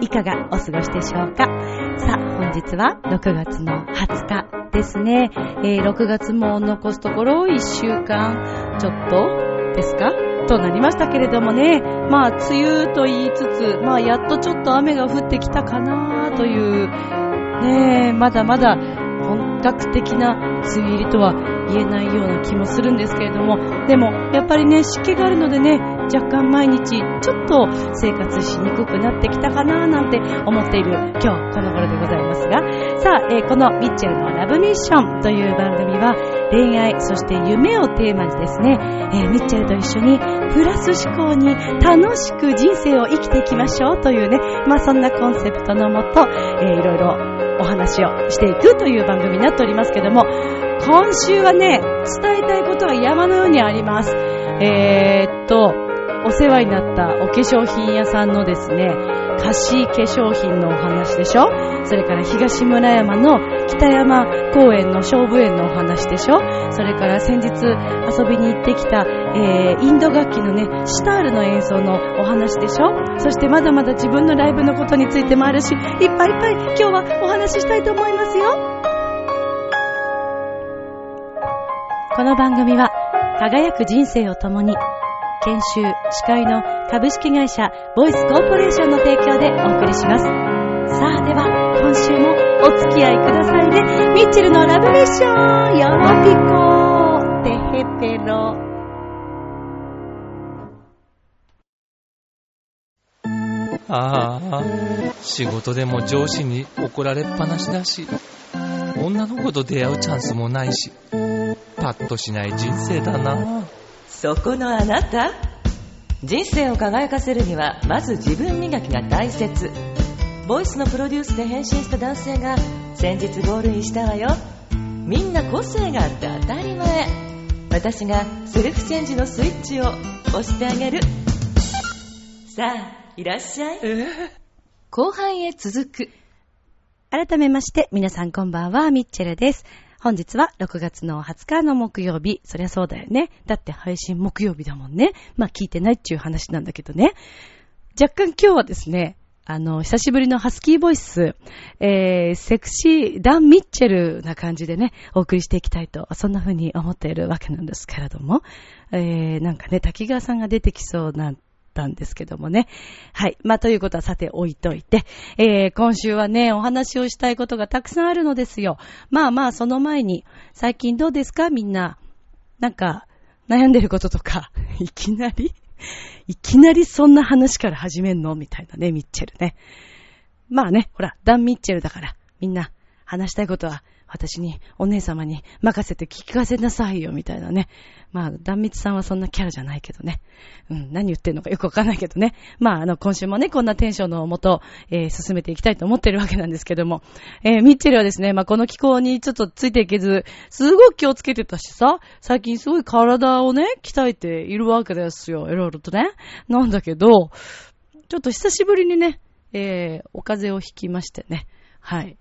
いかがお過ごしでしょうか？さあ、本日は6月の20日ですね。えー6月も残すところ1週間ちょっとですか？となりましたけれどもね。まあ、梅雨と言いつつ、まあ、やっとちょっと雨が降ってきたかなという、ね、まだまだ本格的な梅雨入りとは言えないような気もするんですけれども、でもやっぱりね、湿気があるのでね、若干毎日ちょっと生活しにくくなってきたかななんて思っている今日この頃でございますが、さあ、えーこのミッチェルのラブミッションという番組は恋愛、そして夢をテーマにですね、えーミッチェルと一緒にプラス思考に楽しく人生を生きていきましょうというね、まあそんなコンセプトのもと、えーいろいろお話をしていくという番組になっておりますけども、今週はね、伝えたいことは山のようにあります。えー、っと、お世話になったお化粧品屋さんのですね、貸し化粧品のお話でしょ？それから東村山の北山公園の勝負園のお話でしょ？それから先日遊びに行ってきた、えー、インド楽器のね、シタールの演奏のお話でしょ？そしてまだまだ自分のライブのことについてもあるし、いっぱいいっぱい今日はお話ししたいと思いますよ。この番組は輝く人生を共に研修、司会の株式会社ボイスコーポレーションの提供でお送りします。さあでは今週もお付き合いくださいね。ミッチェルのラブミッションよろぴこてへぺろ。ああ、仕事でも上司に怒られっぱなしだし、女の子と出会うチャンスもないし、パッとしない人生だな。そこのあなた人生を輝かせるにはまず自分磨きが大切。ボイスのプロデュースで変身した男性が先日ゴールインしたわよみんな個性があって当たり前私がセルフチェンジのスイッチを押してあげる。さあいらっしゃい。後半へ続く。改めまして皆さんこんばんは、ミッチェルです。本日は6月の20日の木曜日。そりゃそうだよね。だって配信木曜日だもんね。まあ聞いてないっていう話なんだけどね。若干今日はですね、あの、久しぶりのハスキーボイス、えー、セクシー、ダン・ミッチェルな感じでね、お送りしていきたいと、そんな風に思っているわけなんですけれども、えー、なんかね、滝川さんが出てきそうなたんですけどもね。はい。まあ、ということはさて置いといて、えー、今週はね、お話をしたいことがたくさんあるのですよ。まあまあ、その前に、最近どうですか？みんな。なんか、悩んでることとか、いきなり？いきなりそんな話から始めんの？みたいなね、ミッチェルね。まあね、ほら、ダン・ミッチェルだから、みんな、話したいことは、私に、お姉様に任せて聞かせなさいよ、みたいなね。まあ、ダンミツさんはそんなキャラじゃないけどね。うん、何言ってんのかよくわかんないけどね。まあ、あの、今週もね、こんなテンションのもと、えー進めていきたいと思ってるわけなんですけども。えーミッチェルはですね、まあ、この気候にちょっとついていけず、すごい気をつけてたしさ、最近すごい体をね、鍛えているわけですよ。いろいろとね。なんだけど、ちょっと久しぶりにね、えー、お風邪をひきましてね。はい。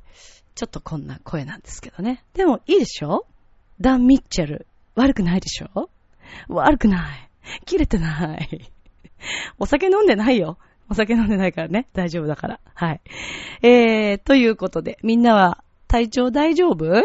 ちょっとこんな声なんですけどね。でもいいでしょ？ダン・ミッチェル。悪くないでしょ？悪くない。切れてない。お酒飲んでないよ。お酒飲んでないからね。大丈夫だから。はい。えー、ということで、みんなは体調大丈夫？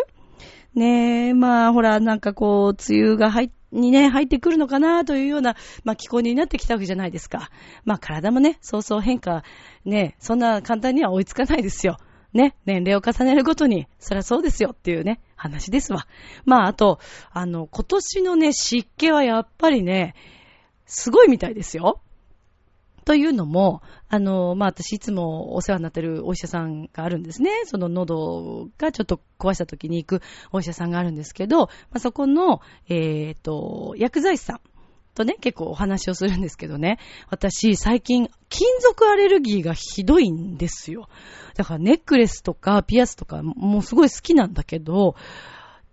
ねえ、まあ、ほら、なんかこう、梅雨が入っにね、入ってくるのかなというような、まあ、気候になってきたわけじゃないですか。まあ、体もね、そうそう変化、ね、そんな簡単には追いつかないですよ。ね、年齢を重ねるごとに、そりゃそうですよっていうね、話ですわ。まあ、あと、あの、今年のね、湿気はやっぱりね、すごいみたいですよ。というのも、あの、まあ、私いつもお世話になってるお医者さんがあるんですね。その喉がちょっと壊した時に行くお医者さんがあるんですけど、まあ、そこの、えっ、と、薬剤師さんとね、結構お話をするんですけどね。私、最近、金属アレルギーがひどいんですよ。だからネックレスとかピアスとかもうすごい好きなんだけど、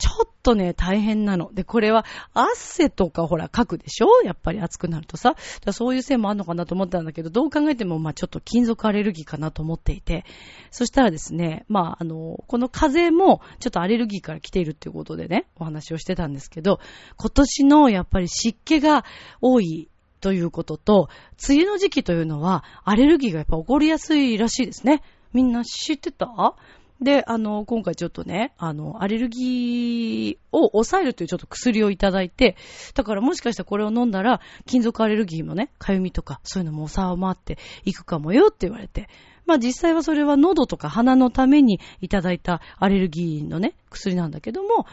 ちょっとね、大変なの。で、これは、汗とかほら、かくでしょ？やっぱり暑くなるとさ。そういうせいもあるのかなと思ったんだけど、どう考えても、まあちょっと金属アレルギーかなと思っていて。そしたらですね、まああの、この風邪も、ちょっとアレルギーから来ているっていうことでね、お話をしてたんですけど、今年のやっぱり湿気が多いということと、梅雨の時期というのは、アレルギーがやっぱ起こりやすいらしいですね。みんな知ってた？で、あの、今回ちょっとね、あの、アレルギーを抑えるというちょっと薬をいただいて、だからもしかしたらこれを飲んだら、金属アレルギーもね、かゆみとか、そういうのも収まっていくかもよって言われて、まあ実際はそれは喉とか鼻のためにいただいたアレルギーのね、薬なんだけども、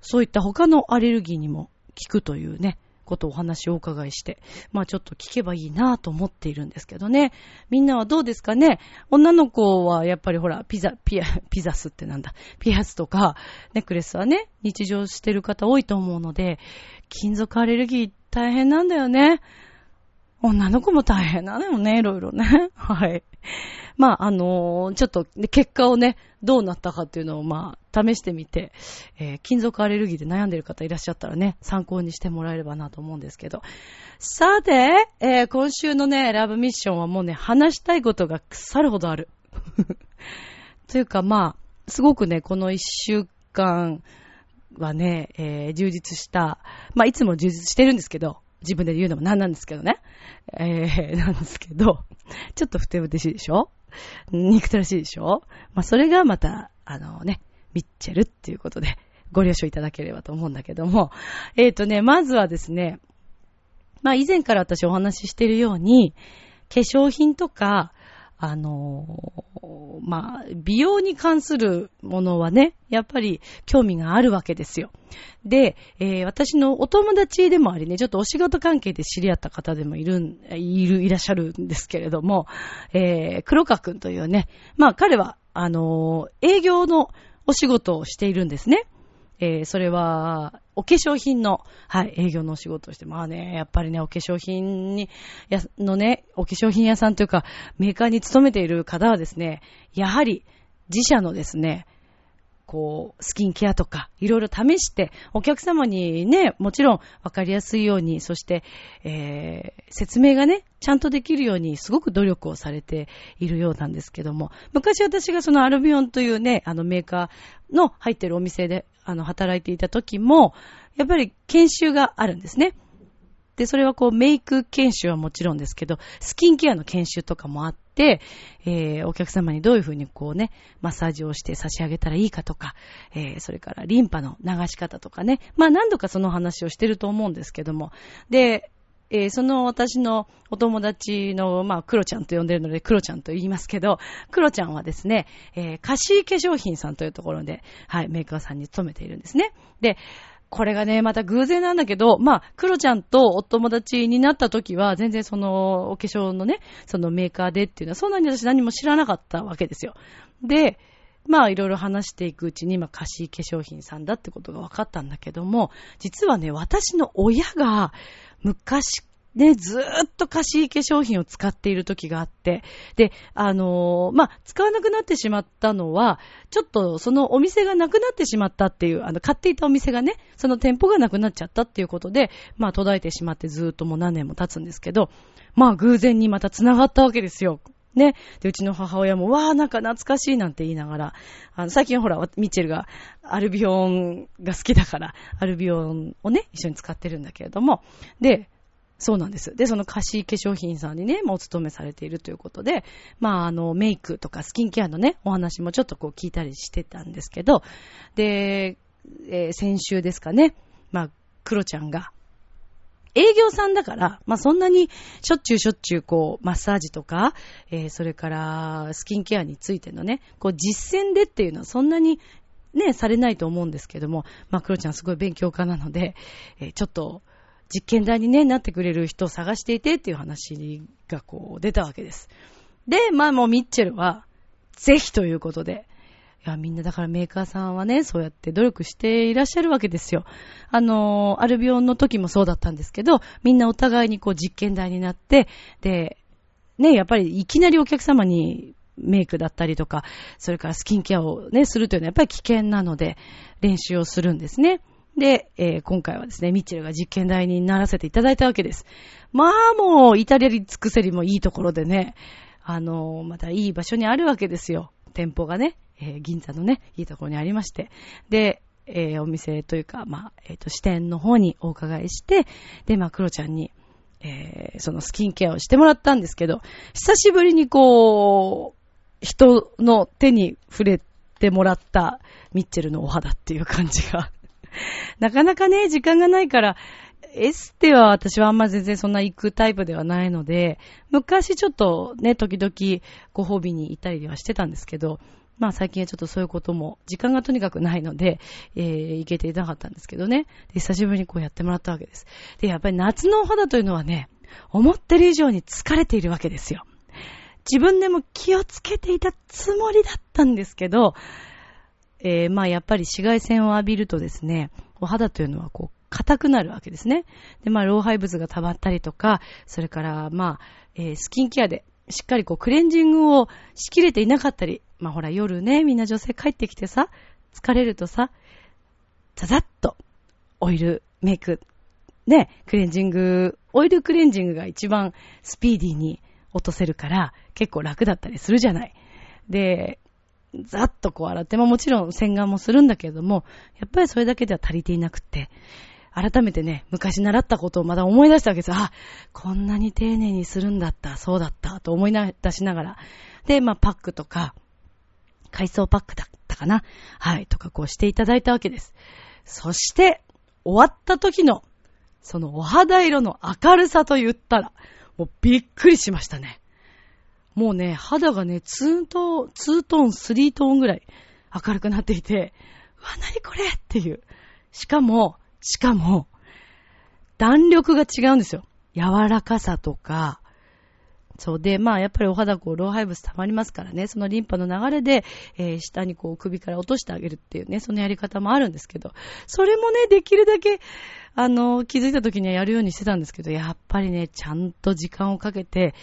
そういった他のアレルギーにも効くというね、ことをお話をお伺いして、まあちょっと聞けばいいなと思っているんですけどね。みんなはどうですかね？女の子はやっぱりほら、ピザ、ピア、ピザスってなんだ、ピアスとか、ネックレスはね、日常してる方多いと思うので、金属アレルギー大変なんだよね。女の子も大変なのよね、いろいろね。はい。まあ、あのー、ちょっと、結果をね、どうなったかっていうのを、まあ、試してみて、えー、金属アレルギーで悩んでる方いらっしゃったらね、参考にしてもらえればなと思うんですけど。さて、えー、今週のね、ラブミッションはもうね、話したいことが腐るほどある。というか、まあ、すごくね、この一週間はね、えー、充実した、まあ、いつも充実してるんですけど、自分で言うのも何なんですけどね。えー、なんですけど、ちょっと不手ぶしいでしょ？憎たらしいでしょ？まあ、それがまた、あのね、ミッチェルっていうことで、ご了承いただければと思うんだけども、えっ、ー、とね、まずはですね、まあ、以前から私お話ししているように、化粧品とか、あのー、まあ、美容に関するものはね、やっぱり興味があるわけですよ。で、えー、私のお友達でもありね、ちょっとお仕事関係で知り合った方でもいるん、いる、いらっしゃるんですけれども、えー、黒川くんというね、まあ彼は、あの、営業のお仕事をしているんですね。えー、それは、お化粧品の、はい、営業のお仕事をして、まあね、やっぱりね、お化粧品に、や、のね、お化粧品屋さんというか、メーカーに勤めている方はですね、やはり、自社のですね、こう、スキンケアとか、いろいろ試して、お客様にね、もちろんわかりやすいように、そして、えー、説明がね、ちゃんとできるように、すごく努力をされているようなんですけども、昔私がそのアルビオンというね、あのメーカーの入ってるお店で、あの、働いていた時も、やっぱり研修があるんですね。で、それはこうメイク研修はもちろんですけど、スキンケアの研修とかもあって、えー、お客様にどういうふうにこうね、マッサージをして差し上げたらいいかとか、えー、それからリンパの流し方とかね、まあ何度かその話をしてると思うんですけども、で、えー、その私のお友達の、まあ、クロちゃんと呼んでるので、クロちゃんと言いますけど、クロちゃんはですね、えー、カシー化粧品さんというところで、はい、メーカーさんに勤めているんですね。で、これがね、また偶然なんだけど、まあ、クロちゃんとお友達になった時は、全然その、お化粧のね、そのメーカーでっていうのは、そんなに私何も知らなかったわけですよ。で、まあ、いろいろ話していくうちに、まあ、菓子化粧品さんだってことが分かったんだけども、実はね、私の親が、昔ね、ずーっと貸し化粧品を使っている時があって、で、あのー、まあ、使わなくなってしまったのは、ちょっとそのお店がなくなってしまったっていう、あの、買っていたお店がね、その店舗がなくなっちゃったっていうことで、まあ、途絶えてしまってずーっともう何年も経つんですけど、まあ、偶然にまた繋がったわけですよ。ね。で、うちの母親も、わー、なんか懐かしいなんて言いながら、あの、最近ほら、ミッチェルがアルビオンが好きだから、アルビオンをね、一緒に使ってるんだけれども、で、そうなんです。で、その貸し化粧品さんにね、もうお勤めされているということで、まあ、あの、メイクとかスキンケアのね、お話もちょっとこう聞いたりしてたんですけど、で、えー、先週ですかね、まあ、クロちゃんが、営業さんだから、まあ、そんなにしょっちゅうしょっちゅうこう、マッサージとか、えー、それからスキンケアについてのね、こう実践でっていうのはそんなにね、されないと思うんですけども、まあ、クロちゃんすごい勉強家なので、えー、ちょっと、実験台にね、なってくれる人を探していてっていう話がこう出たわけです。で、まあもうミッチェルは、ぜひということで、いや、みんなだからメーカーさんはね、そうやって努力していらっしゃるわけですよ。あのアルビオンの時もそうだったんですけど、みんなお互いにこう実験台になって、で、ね、やっぱりいきなりお客様にメイクだったりとか、それからスキンケアをね、するというのはやっぱり危険なので、練習をするんですね。で、えー、今回はですね、ミッチェルが実験台にならせていただいたわけです。まあもう、イタリアに尽くせりもいいところでね、あのー、またいい場所にあるわけですよ。店舗がね、えー、銀座のね、いいところにありまして。で、えー、お店というか、まあ、えっ、と、支店の方にお伺いして、で、まあ、クロちゃんに、えそのスキンケアをしてもらったんですけど、久しぶりにこう、人の手に触れてもらったミッチェルのお肌っていう感じが なかなかね、時間がないから、エステは私はあんま全然そんな行くタイプではないので、昔ちょっとね、時々ご褒美に行ったりはしてたんですけど、まあ最近はちょっとそういうことも、時間がとにかくないので、えー、行けていなかったんですけどね。で、久しぶりにこうやってもらったわけです。で、やっぱり夏のお肌というのはね、思ってる以上に疲れているわけですよ。自分でも気をつけていたつもりだったんですけど、えー、まあやっぱり紫外線を浴びるとですね、お肌というのはこう、硬くなるわけですね。で、まあ老廃物が溜まったりとか、それからまあ、えー、スキンケアでしっかりこうクレンジングをしきれていなかったり、まあほら夜ね、みんな女性帰ってきてさ、疲れるとさ、ザザッとオイルメイク、ね、クレンジング、オイルクレンジングが一番スピーディーに落とせるから結構楽だったりするじゃない。で、ざっとこう洗って、まあもちろん洗顔もするんだけれども、やっぱりそれだけでは足りていなくって、改めてね、昔習ったことをまだ思い出したわけです。あ、こんなに丁寧にするんだった、そうだった、と思い出しながら。で、まあパックとか、海藻パックだったかな。はい、とかこうしていただいたわけです。そして、終わった時の、そのお肌色の明るさと言ったら、もうびっくりしましたね。もうね、肌がね、2トーン、2トーン、3トーンぐらい明るくなっていて、うわ、なにこれっていう。しかも、しかも、弾力が違うんですよ。柔らかさとか、そうで、まあやっぱりお肌こう、老廃物溜まりますからね、そのリンパの流れで、えー、下にこう首から落としてあげるっていうね、そのやり方もあるんですけど、それもね、できるだけ、あの、気づいた時にはやるようにしてたんですけど、やっぱりね、ちゃんと時間をかけて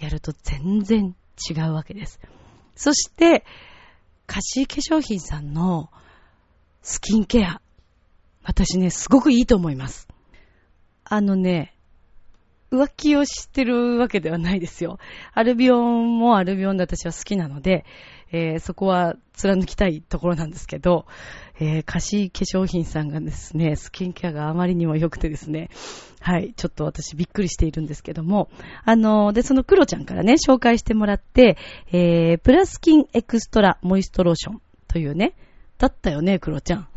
やると全然違うわけです。そして、カシー化粧品さんのスキンケア。私ね、すごくいいと思います。あのね、浮気をしてるわけではないですよ。アルビオンもアルビオンで私は好きなので、えー、そこは貫きたいところなんですけど、えー、貸し化粧品さんがですね、スキンケアがあまりにも良くてですね、はい、ちょっと私びっくりしているんですけども、あの、で、そのクロちゃんからね、紹介してもらって、えー、プラスキンエクストラモイストローションというね、だったよね、クロちゃん。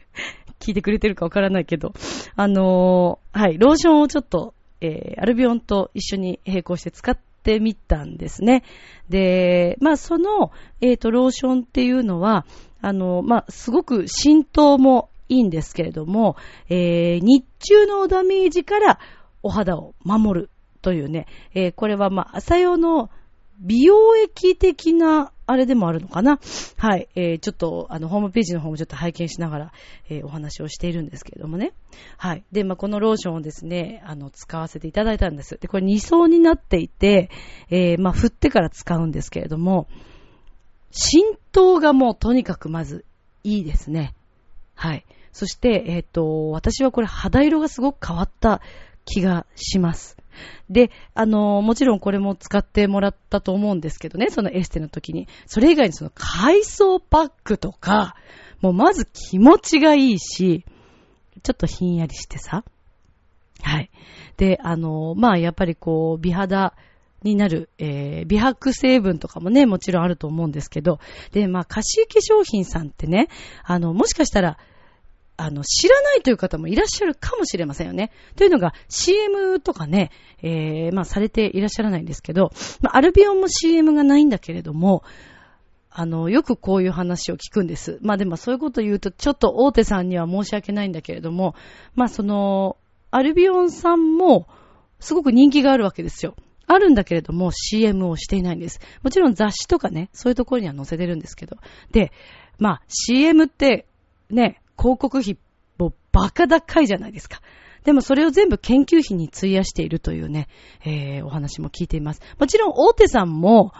聞いてくれてるかわからないけど、あの、はい、ローションをちょっと、えー、アルビオンと一緒に並行して使ってみたんですね。で、まあ、その、えっ、ー、と、ローションっていうのは、あの、まあ、すごく浸透もいいんですけれども、えー、日中のダメージからお肌を守るというね、えー、これはまあ、朝用の美容液的な、あれでもあるのかな？はい。えー、ちょっと、あの、ホームページの方もちょっと拝見しながら、えー、お話をしているんですけれどもね。はい。で、まあ、このローションをですね、あの、使わせていただいたんです。で、これ2層になっていて、えー、まあ、振ってから使うんですけれども、浸透がもうとにかくまずいいですね。はい。そして、えっ、ー、と、私はこれ肌色がすごく変わった気がします。で、あの、もちろんこれも使ってもらったと思うんですけどね、そのエステの時に。それ以外にその海藻パックとか、もうまず気持ちがいいし、ちょっとひんやりしてさ。はい。で、あの、まあ、やっぱりこう、美肌になる、えー、美白成分とかもね、もちろんあると思うんですけど、で、まあ、貸し化粧品さんってね、あの、もしかしたら、あの、知らないという方もいらっしゃるかもしれませんよね。というのが、CM とかね、えー、まあ、されていらっしゃらないんですけど、まあ、アルビオンも CM がないんだけれども、あの、よくこういう話を聞くんです。まあでもそういうこと言うと、ちょっと大手さんには申し訳ないんだけれども、まあその、アルビオンさんも、すごく人気があるわけですよ。あるんだけれども CM をしていないんです。もちろん雑誌とかね、そういうところには載せてるんですけど。で、まあ CM ってね、広告費もバカ高いじゃないですか。でもそれを全部研究費に費やしているというね、えー、お話も聞いています。もちろん大手さんも、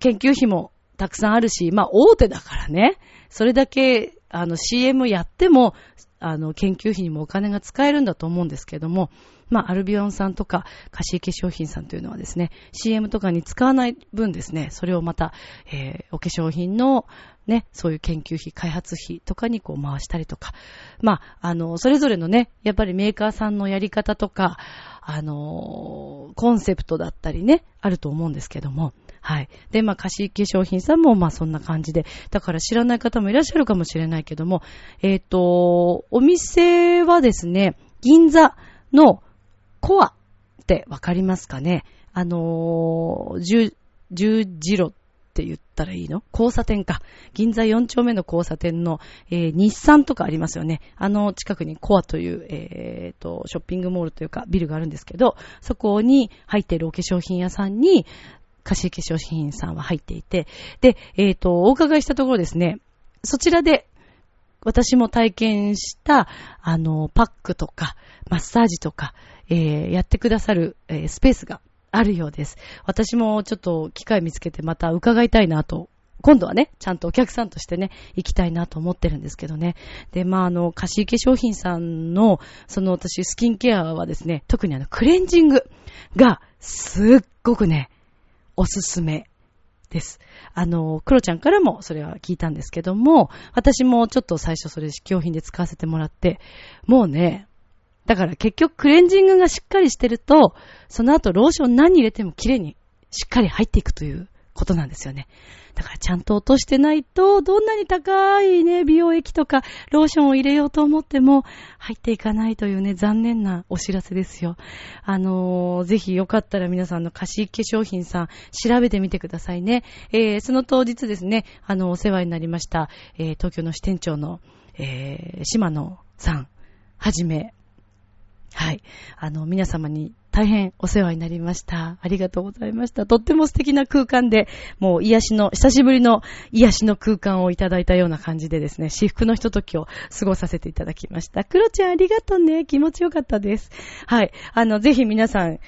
研究費もたくさんあるし、まあ大手だからね、それだけ、あの CM やっても、あの、研究費にもお金が使えるんだと思うんですけども、まあ、アルビオンさんとか、貸し化粧品さんというのはですね、CM とかに使わない分ですね、それをまた、えー、お化粧品の、ね、そういう研究費、開発費とかにこう回したりとか、まあ、あの、それぞれのね、やっぱりメーカーさんのやり方とか、あの、コンセプトだったりね、あると思うんですけども、はい。で、まあ、貸し化粧品さんも、まあ、そんな感じで。だから知らない方もいらっしゃるかもしれないけども、えっ、ー、と、お店はですね、銀座のコアってわかりますかね？あのー、十、十字路て言ったらいいの？交差点か。銀座4丁目の交差点の、えー、日産とかありますよね。あの近くにコアという、えー、と、ショッピングモールというかビルがあるんですけど、そこに入っているお化粧品屋さんに、貸し化粧品さんは入っていて、で、えっ、ー、と、お伺いしたところですね、そちらで私も体験した、あの、パックとか、マッサージとか、えー、やってくださる、えー、スペースがあるようです。私もちょっと機会見つけてまた伺いたいなと今度はね、ちゃんとお客さんとしてね、行きたいなと思ってるんですけどね。で、まあ、あの、貸し化粧品さんの、その私、スキンケアはですね、特にあの、クレンジングが、すっごくね、おすすめです。あの、クロちゃんからもそれは聞いたんですけども、私もちょっと最初それ試供品で使わせてもらって、もうね、だから結局クレンジングがしっかりしてると、その後ローション何入れても綺麗にしっかり入っていくということなんですよね。だからちゃんと落としてないと、どんなに高いね、美容液とかローションを入れようと思っても入っていかないというね、残念なお知らせですよ。あのー、ぜひよかったら皆さんの貸し化粧品さん調べてみてくださいね。えー、その当日ですね、あの、お世話になりました、えー、東京の支店長の、えー、島野さん、はじめ、はい。あの、皆様に大変お世話になりました。ありがとうございました。とっても素敵な空間で、もう癒しの、久しぶりの癒しの空間をいただいたような感じでですね、私服のひとときを過ごさせていただきました。クロちゃんありがとうね。気持ちよかったです。はい。あの、ぜひ皆さん、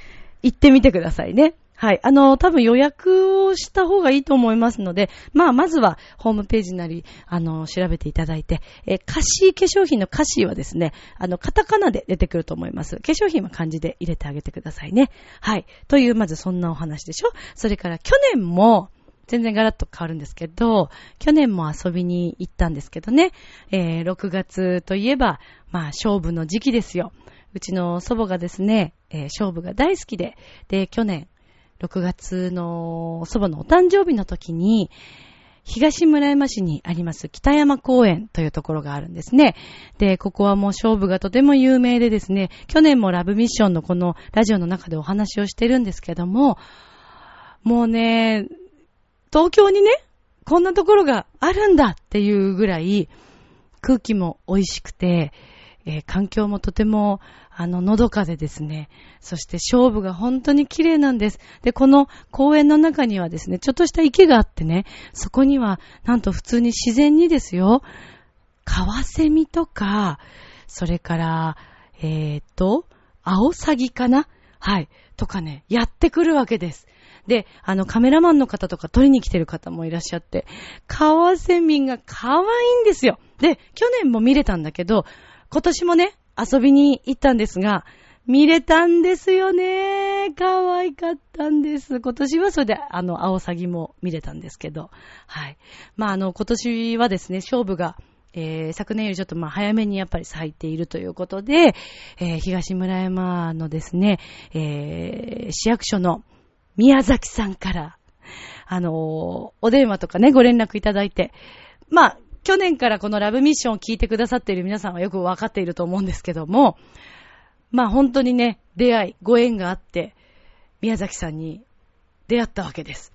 行ってみてくださいね。はい。あの、多分予約をした方がいいと思いますので、まあ、まずはホームページなり、あの、調べていただいて、え歌詞化粧品の歌詞はですね、あの、カタカナで出てくると思います。化粧品は漢字で入れてあげてくださいね。はい。という、まずそんなお話でしょそれから去年も、全然ガラッと変わるんですけど、去年も遊びに行ったんですけどね、えー、6月といえば、まあ、勝負の時期ですよ。うちの祖母がですね、えー、勝負が大好きで、で、去年、6月の祖母のお誕生日の時に、東村山市にあります北山公園というところがあるんですね。で、ここはもう勝負がとても有名でですね、去年もラブミッションのこのラジオの中でお話をしてるんですけども、もうね、東京にね、こんなところがあるんだっていうぐらい空気も美味しくて、えー、環境もとてもあの、のどかでですね、そして勝負が本当に綺麗なんです。で、この公園の中にはですね、ちょっとした池があってね、そこには、なんと普通に自然にですよ、カワセミとか、それから、えーと、アオサギかな？はい。とかね、やってくるわけです。で、あの、カメラマンの方とか撮りに来てる方もいらっしゃって、カワセミが可愛いんですよ。で、去年も見れたんだけど、今年もね、遊びに行ったんですが、見れたんですよね。可愛かったんです。今年はそれで、あの、アオサギも見れたんですけど。はい。まあ、あの、今年はですね、勝負が、えー、昨年よりちょっとま早めにやっぱり咲いているということで、えー、東村山のですね、えー、市役所の宮崎さんから、あの、お電話とかね、ご連絡いただいて、まあ、去年からこのラブミッションを聞いてくださっている皆さんはよくわかっていると思うんですけども、まあ本当にね、出会い、ご縁があって、宮崎さんに出会ったわけです。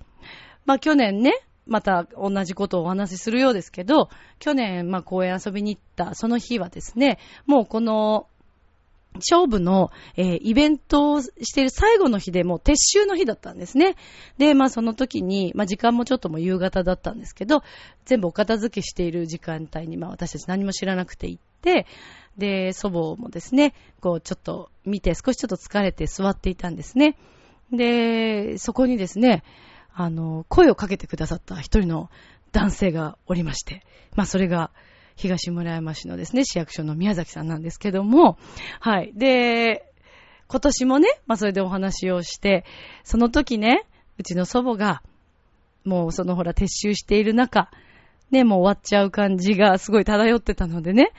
まあ去年ね、また同じことをお話しするようですけど、去年、まあ公園遊びに行ったその日はですね、もうこの勝負の、えー、イベントをしている最後の日でもう撤収の日だったんですね。で、まあその時に、まあ時間もちょっともう夕方だったんですけど、全部お片付けしている時間帯に、まあ私たち何も知らなくて行って、で、祖母もですね、こうちょっと見て少しちょっと疲れて座っていたんですね。で、そこにですね、あの、声をかけてくださった一人の男性がおりまして、まあそれが、東村山市のですね、市役所の宮崎さんなんですけども、はい。で、今年もね、まあそれでお話をして、その時ね、うちの祖母が、もうそのほら撤収している中、ね、もう終わっちゃう感じがすごい漂ってたのでね、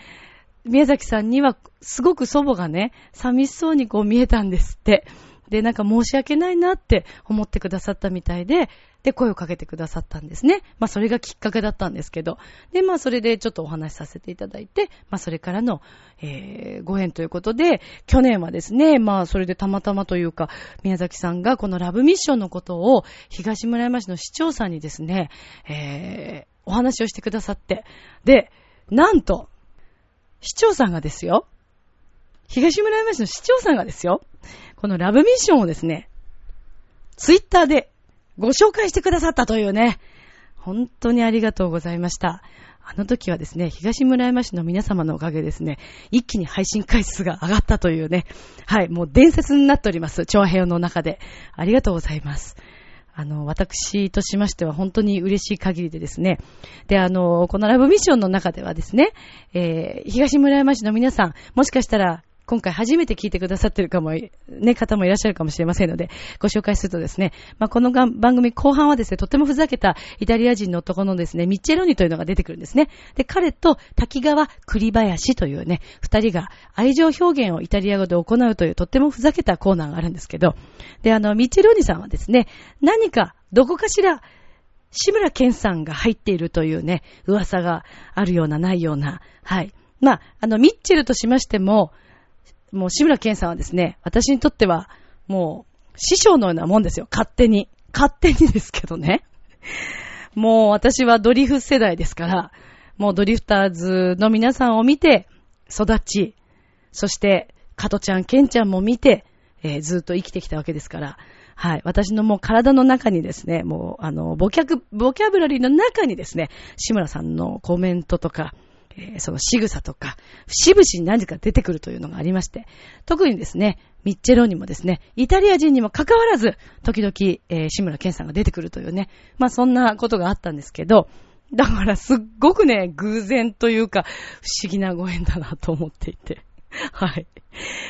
宮崎さんにはすごく祖母がね、寂しそうにこう見えたんですって。で、なんか申し訳ないなって思ってくださったみたいで、で、声をかけてくださったんですね。まあ、それがきっかけだったんですけど。で、まあ、それでちょっとお話しさせていただいて、まあ、それからの、えー、ご縁ということで、去年はですね、まあ、それでたまたまというか、宮崎さんがこのラブミッションのことを、東村山市の市長さんにですね、えー、お話をしてくださって、で、なんと、市長さんがですよ、東村山市の市長さんがですよ、このラブミッションをですね、ツイッターでご紹介してくださったというね、本当にありがとうございました。あの時はですね、東村山市の皆様のおかげですね、一気に配信回数が上がったというね、はい、もう伝説になっております。長編の中で。ありがとうございます。あの、私としましては本当に嬉しい限りでですね。で、あの、このラブミッションの中ではですね、えー、東村山市の皆さん、もしかしたら今回初めて聞いてくださってるかも、ね、方もいらっしゃるかもしれませんので、ご紹介するとですね、まあ、この番組後半はですね、とてもふざけたイタリア人の男のですね、ミッチェロニというのが出てくるんですね。で、彼と滝川栗林というね、二人が愛情表現をイタリア語で行うというとってもふざけたコーナーがあるんですけど、で、あの、ミッチェロニさんはですね、何か、どこかしら、志村健さんが入っているというね、噂があるようなないような、はい。まあ、あの、ミッチェルとしましても、もう志村けんさんはですね、私にとっては、もう、師匠のようなもんですよ。勝手に。勝手にですけどね。もう私はドリフ世代ですから、もうドリフターズの皆さんを見て、育ち、そして、加トちゃん、ケンちゃんも見て、えー、ずっと生きてきたわけですから、はい。私のもう体の中にですね、もう、あの、ボキャボキャブラリーの中にですね、志村さんのコメントとか、えー、その仕草とか、節々に何時か出てくるというのがありまして、特にですね、ミッチェロにもですね、イタリア人にも関わらず、時々、えー、志村健さんが出てくるというね、まあそんなことがあったんですけど、だからすっごくね、偶然というか、不思議なご縁だなと思っていて。はい。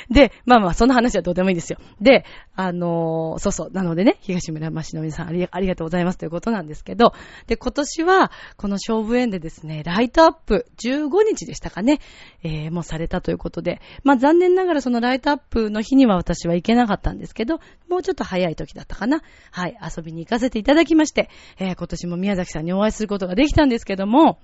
で、まあまあ、その話はどうでもいいですよ。で、あのー、そうそう。なのでね、東村山市の皆さんありありがとうございますということなんですけど、で、今年は、この勝負園でですね、ライトアップ、15日でしたかね、えー、もうされたということで、まあ残念ながらそのライトアップの日には私は行けなかったんですけど、もうちょっと早い時だったかな。はい、遊びに行かせていただきまして、えー、今年も宮崎さんにお会いすることができたんですけども、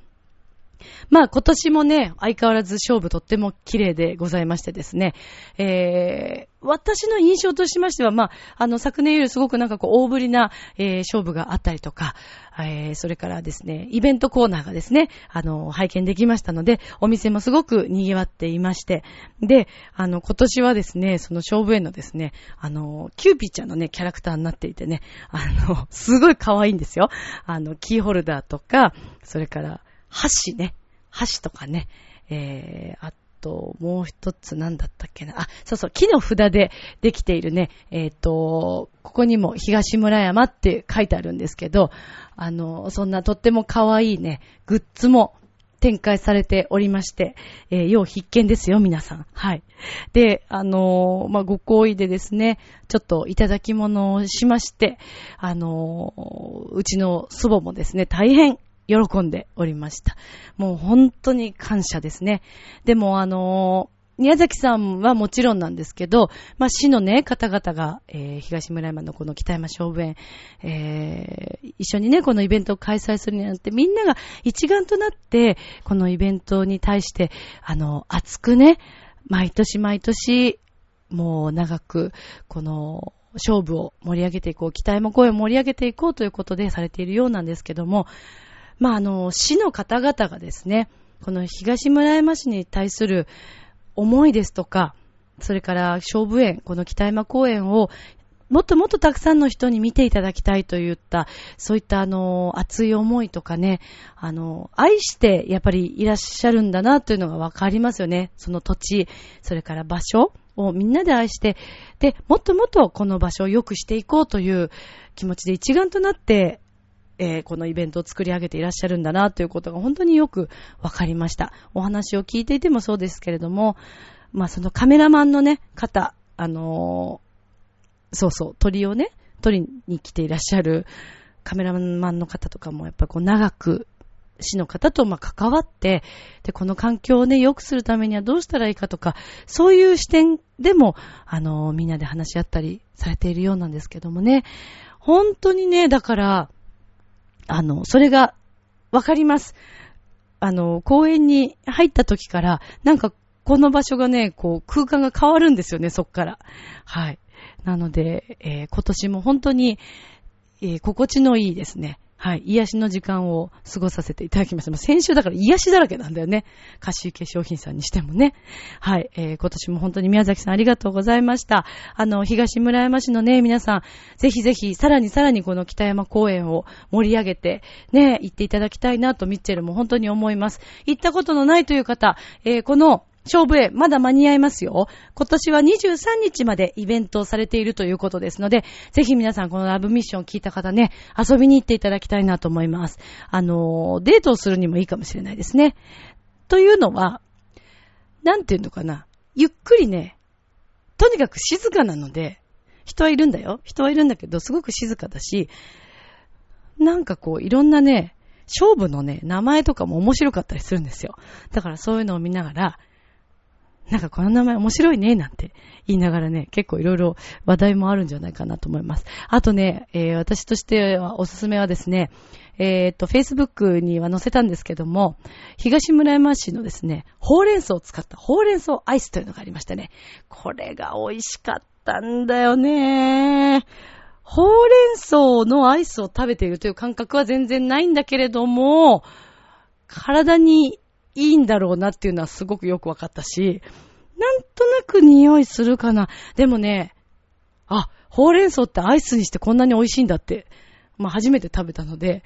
まあ今年もね、相変わらず菖蒲とっても綺麗でございましてですね、えー、私の印象としましては、まあ、あの昨年よりすごくなんかこう大ぶりな、えー、菖蒲があったりとか、えー、それからですね、イベントコーナーがですね、あの、拝見できましたので、お店もすごく賑わっていまして、で、あの、今年はですね、その菖蒲園のですね、あの、キューピーちゃんのね、キャラクターになっていてね、あの、すごい可愛いんですよ。あの、キーホルダーとか、それから、箸ね。箸とかね。えー、あと、もう一つ何だったっけな。あ、そうそう、木の札でできているね、えっ、ー、と、ここにも東村山って書いてあるんですけど、あの、そんなとっても可愛いね、グッズも展開されておりまして、えー、要必見ですよ、皆さん。はい。で、あのー、まあ、ご好意でですね、ちょっといただき物をしまして、あのー、うちの祖母もですね、大変喜んでおりました。もう本当に感謝ですね。でもあのー、宮崎さんはもちろんなんですけど、まあ、市のね、方々が、えー、東村山のこの北山小部園、えー、一緒にね、このイベントを開催するにあって、みんなが一丸となって、このイベントに対して、あの、熱くね、毎年毎年、もう長く、この、勝負を盛り上げていこう、期待も声を盛り上げていこうということでされているようなんですけども、まあ、あの、市の方々がですね、この東村山市に対する思いですとか、それから勝負園、この北山公園をもっともっとたくさんの人に見ていただきたいといった、そういったあの、熱い思いとかね、あの、愛してやっぱりいらっしゃるんだなというのがわかりますよね。その土地、それから場所、をみんなで愛して、で、もっともっとこの場所を良くしていこうという気持ちで一丸となって、えーこのイベントを作り上げていらっしゃるんだなということが本当によくわかりました。お話を聞いていてもそうですけれども、まあそのカメラマンのね、方、あのーそうそう、鳥をね、取りに来ていらっしゃるカメラマンの方とかもやっぱこう長く市の方とまあ関わって、で、この環境をね、良くするためにはどうしたらいいかとか、そういう視点でも、あの、みんなで話し合ったりされているようなんですけどもね、本当にね、だから、あの、それがわかります。あの、公園に入った時から、なんか、この場所がね、こう、空間が変わるんですよね、そっから。はい。なので、えー今年も本当に、えー心地のいいですね。はい。癒しの時間を過ごさせていただきました。まあ先週だから癒しだらけなんだよね。歌集化粧品さんにしてもね。はい。えー今年も本当に宮崎さんありがとうございました。あの、東村山市のね、皆さん、ぜひぜひ、さらにさらにこの北山公園を盛り上げて、ね、行っていただきたいなと、ミッチェルも本当に思います。行ったことのないという方、えーこの、勝負へまだ間に合いますよ。今年は23日までイベントをされているということですので、ぜひ皆さんこのラブミッションを聞いた方ね、遊びに行っていただきたいなと思います。あの、デートをするにもいいかもしれないですね。というのは、なんていうのかな。ゆっくりね、とにかく静かなので、人はいるんだよ。人はいるんだけど、すごく静かだし、なんかこう、いろんなね、勝負のね、名前とかも面白かったりするんですよ。だからそういうのを見ながら、なんかこの名前面白いね、なんて言いながらね、結構いろいろ話題もあるんじゃないかなと思います。あとね、えー私としてはおすすめはですね、えっ、と、Facebook には載せたんですけども、東村山市のですね、ほうれん草を使ったほうれん草アイスというのがありましたね。これが美味しかったんだよね。ほうれん草のアイスを食べているという感覚は全然ないんだけれども、体にいいんだろうなっていうのはすごくよくわかったし、なんとなく匂いするかな。でもね、あ、ほうれん草ってアイスにしてこんなに美味しいんだって、まあ初めて食べたので、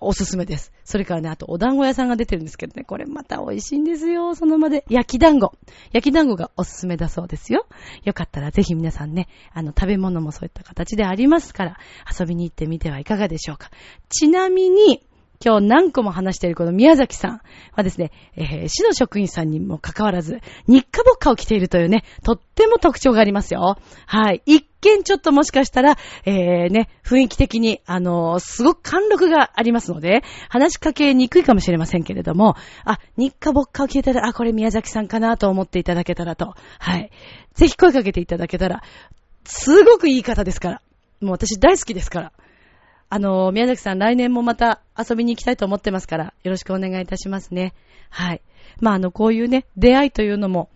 おすすめです。それからね、あとお団子屋さんが出てるんですけどね、これまた美味しいんですよ、その場で。焼き団子。焼き団子がおすすめだそうですよ。よかったらぜひ皆さんね、あの、食べ物もそういった形でありますから、遊びに行ってみてはいかがでしょうか。ちなみに、今日何個も話しているこの宮崎さんはですね、えー市の職員さんにもかかわらず、日課ぼっかを着ているというね、とっても特徴がありますよ。はい。一見ちょっともしかしたら、えー、ね、雰囲気的に、あのーすごく貫禄がありますので、話しかけにくいかもしれませんけれども、あ、日課ぼっかを着てたら、あ、これ宮崎さんかなと思っていただけたらと、はい。ぜひ声かけていただけたら、すごくいい方ですから。もう私大好きですから。あの、宮崎さん来年もまた遊びに行きたいと思ってますから、よろしくお願いいたしますね。はい。まあ、あの、こういうね、出会いというのも、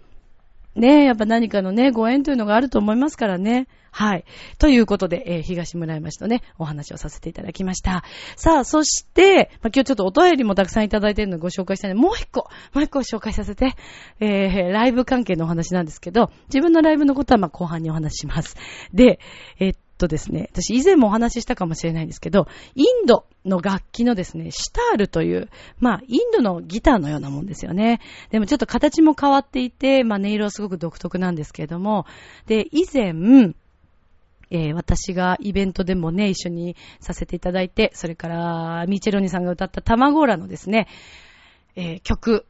ね、やっぱ何かのね、ご縁というのがあると思いますからね。はい。ということで、えー東村山市とね、お話をさせていただきました。さあ、そして、まあ、今日ちょっとお便りもたくさんいただいているのでご紹介したいので、もう一個、もう一個紹介させて、えー、ライブ関係のお話なんですけど、自分のライブのことはまあ後半にお話します。で、えっとですね、私以前もお話ししたかもしれないんですけど、インドの楽器のですね、シタールという、まあ、インドのギターのようなもんですよね。でもちょっと形も変わっていて、まあ、音色はすごく独特なんですけれども、で、以前、えー私がイベントでもね、一緒にさせていただいて、それから、ミチェロニさんが歌ったタマゴーラのですね、えー曲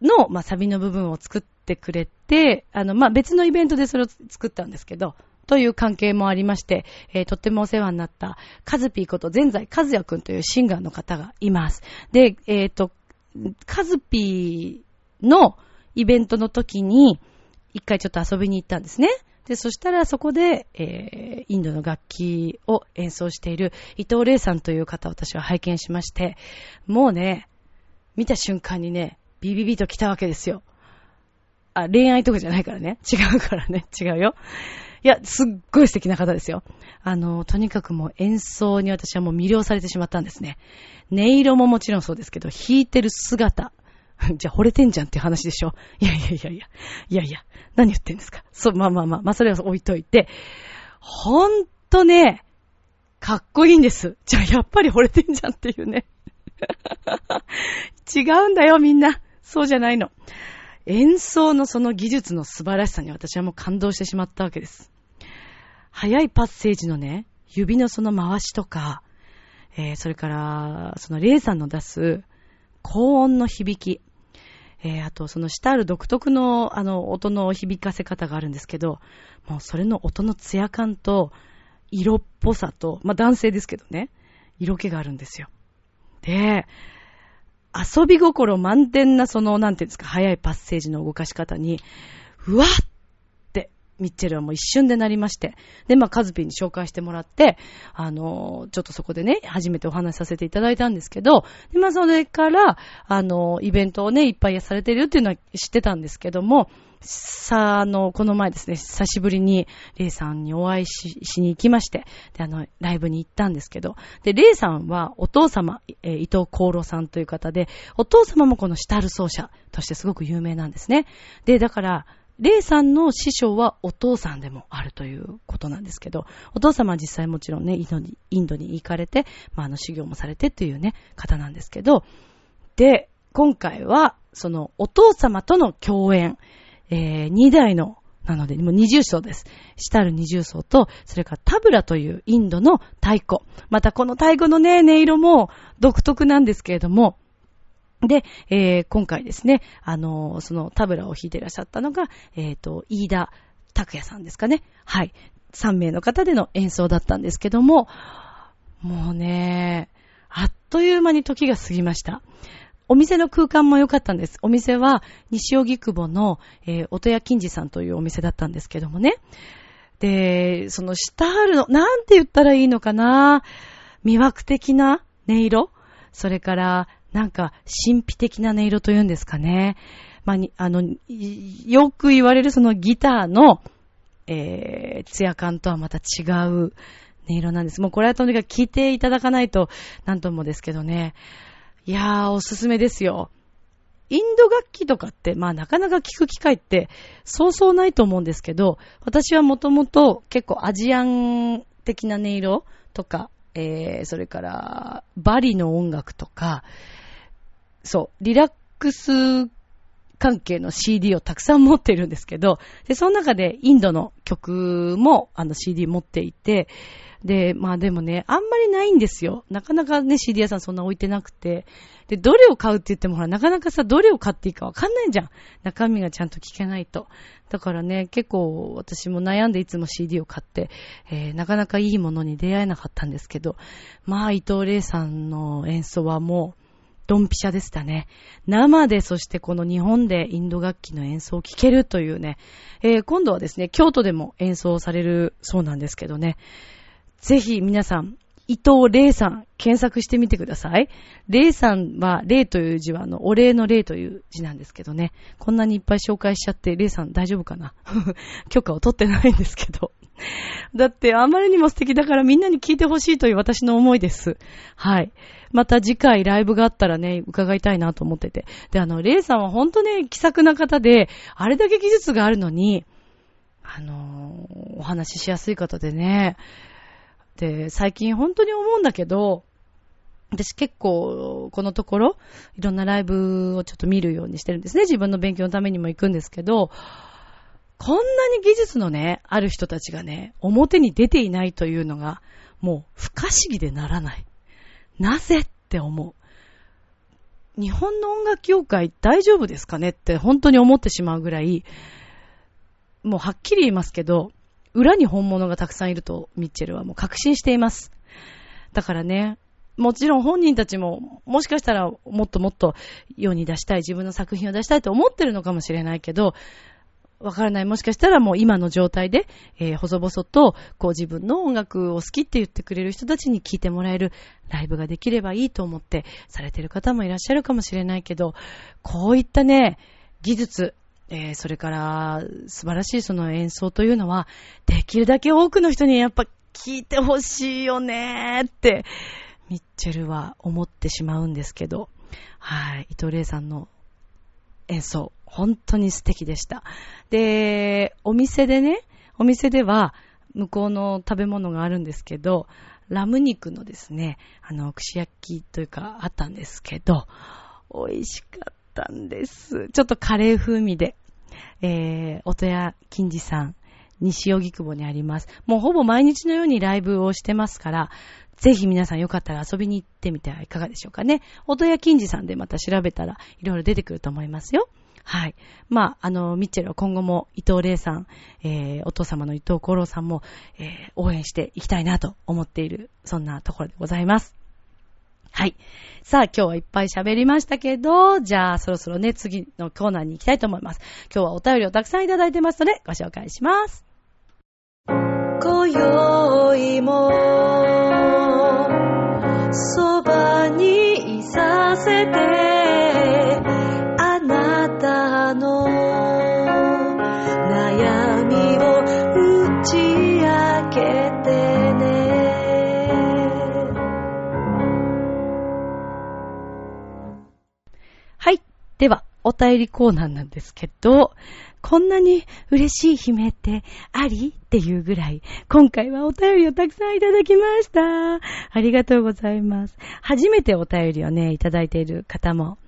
の、まあ、サビの部分を作ってくれて、あの、まあ、別のイベントでそれを作ったんですけど、という関係もありまして、えーとってもお世話になった、カズピーこと全財和也くんというシンガーの方がいます。で、えっ、と、カズピーのイベントの時に、一回ちょっと遊びに行ったんですね。で、そしたらそこで、えー、インドの楽器を演奏している伊藤玲さんという方を私は拝見しまして、もうね、見た瞬間にね、ビビビと来たわけですよ。あ、恋愛とかじゃないからね。違うからね。違うよ。いや、すっごい素敵な方ですよ。あの、とにかくもう演奏に私はもう魅了されてしまったんですね。音色ももちろんそうですけど、弾いてる姿。じゃあ惚れてんじゃんっていう話でしょ。いやいやいやいや。いやいや。何言ってんですか。そう、まあまあまあ。まあそれは置いといて。ほんとね、かっこいいんです。じゃあやっぱり惚れてんじゃんっていうね。違うんだよみんな。そうじゃないの。演奏のその技術の素晴らしさに私はもう感動してしまったわけです。早いパッセージのね、指のその回しとか、えー、それから、そのレイさんの出す高音の響き、えー、あとその下ある独特のあの音の響かせ方があるんですけど、もうそれの音のツヤ感と色っぽさと、まあ男性ですけどね、色気があるんですよ。で、遊び心満点なその、なんていうんですか、早いパッセージの動かし方に、うわってミッチェルはもう一瞬でなりまして。で、まあ、カズピーに紹介してもらって、あの、ちょっとそこでね、初めてお話しさせていただいたんですけど、で、まあ、それから、あの、イベントをね、いっぱいされてるっていうのは知ってたんですけども、さあ、あの、この前ですね、久しぶりに、レイさんにお会いししに行きまして、で、あの、ライブに行ったんですけど、で、レイさんはお父様、えー、伊藤幸郎さんという方で、お父様もこのシタル奏者としてすごく有名なんですね。で、だから、レイさんの師匠はお父さんでもあるということなんですけど、お父様は実際もちろんね、インドにインドに行かれて、まあ、あの、修行もされてっていうね、方なんですけど、で、今回は、その、お父様との共演、えー、二代の、なので、もう二重奏です。シタル二重奏と、それからタブラというインドの太鼓。またこの太鼓のね、音色も独特なんですけれども、で、えー、今回ですね、あのー、そのタブラを弾いていらっしゃったのが、えっ、ー、と、飯田拓也さんですかね。はい。3名の方での演奏だったんですけども、もうね、あっという間に時が過ぎました。お店の空間も良かったんです。お店は西荻窪の、えー、音屋金次さんというお店だったんですけどもね。で、そのシタールの、なんて言ったらいいのかな魅惑的な音色それから、なんか、神秘的な音色というんですかね。まあ、あの、よく言われるそのギターの、えー、ツヤ感とはまた違う音色なんです。もうこれはとにかく聞いていただかないと、なんともですけどね。いやー、おすすめですよ。インド楽器とかって、まあなかなか聞く機会ってそうそうないと思うんですけど、私はもともと結構アジアン的な音色とか、えー、それからバリの音楽とか、そう、リラックス関係の CD をたくさん持ってるんですけど、で、その中でインドの曲もあの CD 持っていて、で、まあでもね、あんまりないんですよ。なかなかね、CD 屋さんそんな置いてなくて。で、どれを買うって言ってもほら、なかなかさ、どれを買っていいかわかんないじゃん。中身がちゃんと聞けないと。だからね、結構私も悩んでいつも CD を買って、えー、なかなかいいものに出会えなかったんですけど、まあ伊藤玲さんの演奏はもう、ドンピシャでしたね。生で、そしてこの日本でインド楽器の演奏を聴けるというね、えー、今度はですね、京都でも演奏されるそうなんですけどね、ぜひ皆さん、伊藤玲さん、検索してみてください。玲さんは、玲という字は、あの、お礼の礼という字なんですけどね。こんなにいっぱい紹介しちゃって、玲さん大丈夫かな？許可を取ってないんですけど。だって、あまりにも素敵だからみんなに聞いてほしいという私の思いです。はい。また次回ライブがあったらね、伺いたいなと思ってて。で、あの、レイさんは本当ね、気さくな方で、あれだけ技術があるのに、あのー、お話ししやすい方でね。で、最近本当に思うんだけど、私結構、このところ、いろんなライブをちょっと見るようにしてるんですね。自分の勉強のためにも行くんですけど、こんなに技術のね、ある人たちがね、表に出ていないというのが、もう不可思議でならない。なぜって思う。日本の音楽業界大丈夫ですかねって本当に思ってしまうぐらい、もうはっきり言いますけど、裏に本物がたくさんいるとミッチェルはもう確信しています。だからね、もちろん本人たちも、もしかしたらもっともっと世に出したい、自分の作品を出したいと思ってるのかもしれないけど、わからない。もしかしたらもう今の状態で、えー、細々と、こう自分の音楽を好きって言ってくれる人たちに聴いてもらえるライブができればいいと思ってされてる方もいらっしゃるかもしれないけど、こういったね、技術、えー、それから素晴らしいその演奏というのは、できるだけ多くの人にやっぱ聴いてほしいよねって、ミッチェルは思ってしまうんですけど、はい、伊藤玲さんの演奏、本当に素敵でした。で、お店でね、お店では向こうの食べ物があるんですけど、ラム肉のですね、あの、串焼きというかあったんですけど、美味しかったんです。ちょっとカレー風味で。えー、音屋金次さん、西荻窪にあります。もうほぼ毎日のようにライブをしてますから、ぜひ皆さんよかったら遊びに行ってみてはいかがでしょうかね。音屋金次さんでまた調べたらいろいろ出てくると思いますよ。はい。まあ、あの、ミッチェルは今後も伊藤玲さん、えー、お父様の伊藤五郎さんも、えー、応援していきたいなと思っている、そんなところでございます。はい。さあ、今日はいっぱい喋りましたけど、じゃあ、そろそろね、次のコーナーに行きたいと思います。今日はお便りをたくさんいただいてますので、ご紹介します。今宵も、そばにいさせて、便りコーナーなんですけど、こんなに嬉しい悲鳴ってあり？っていうぐらい、今回はお便りをたくさんいただきました。ありがとうございます。初めてお便りをね、いただいている方も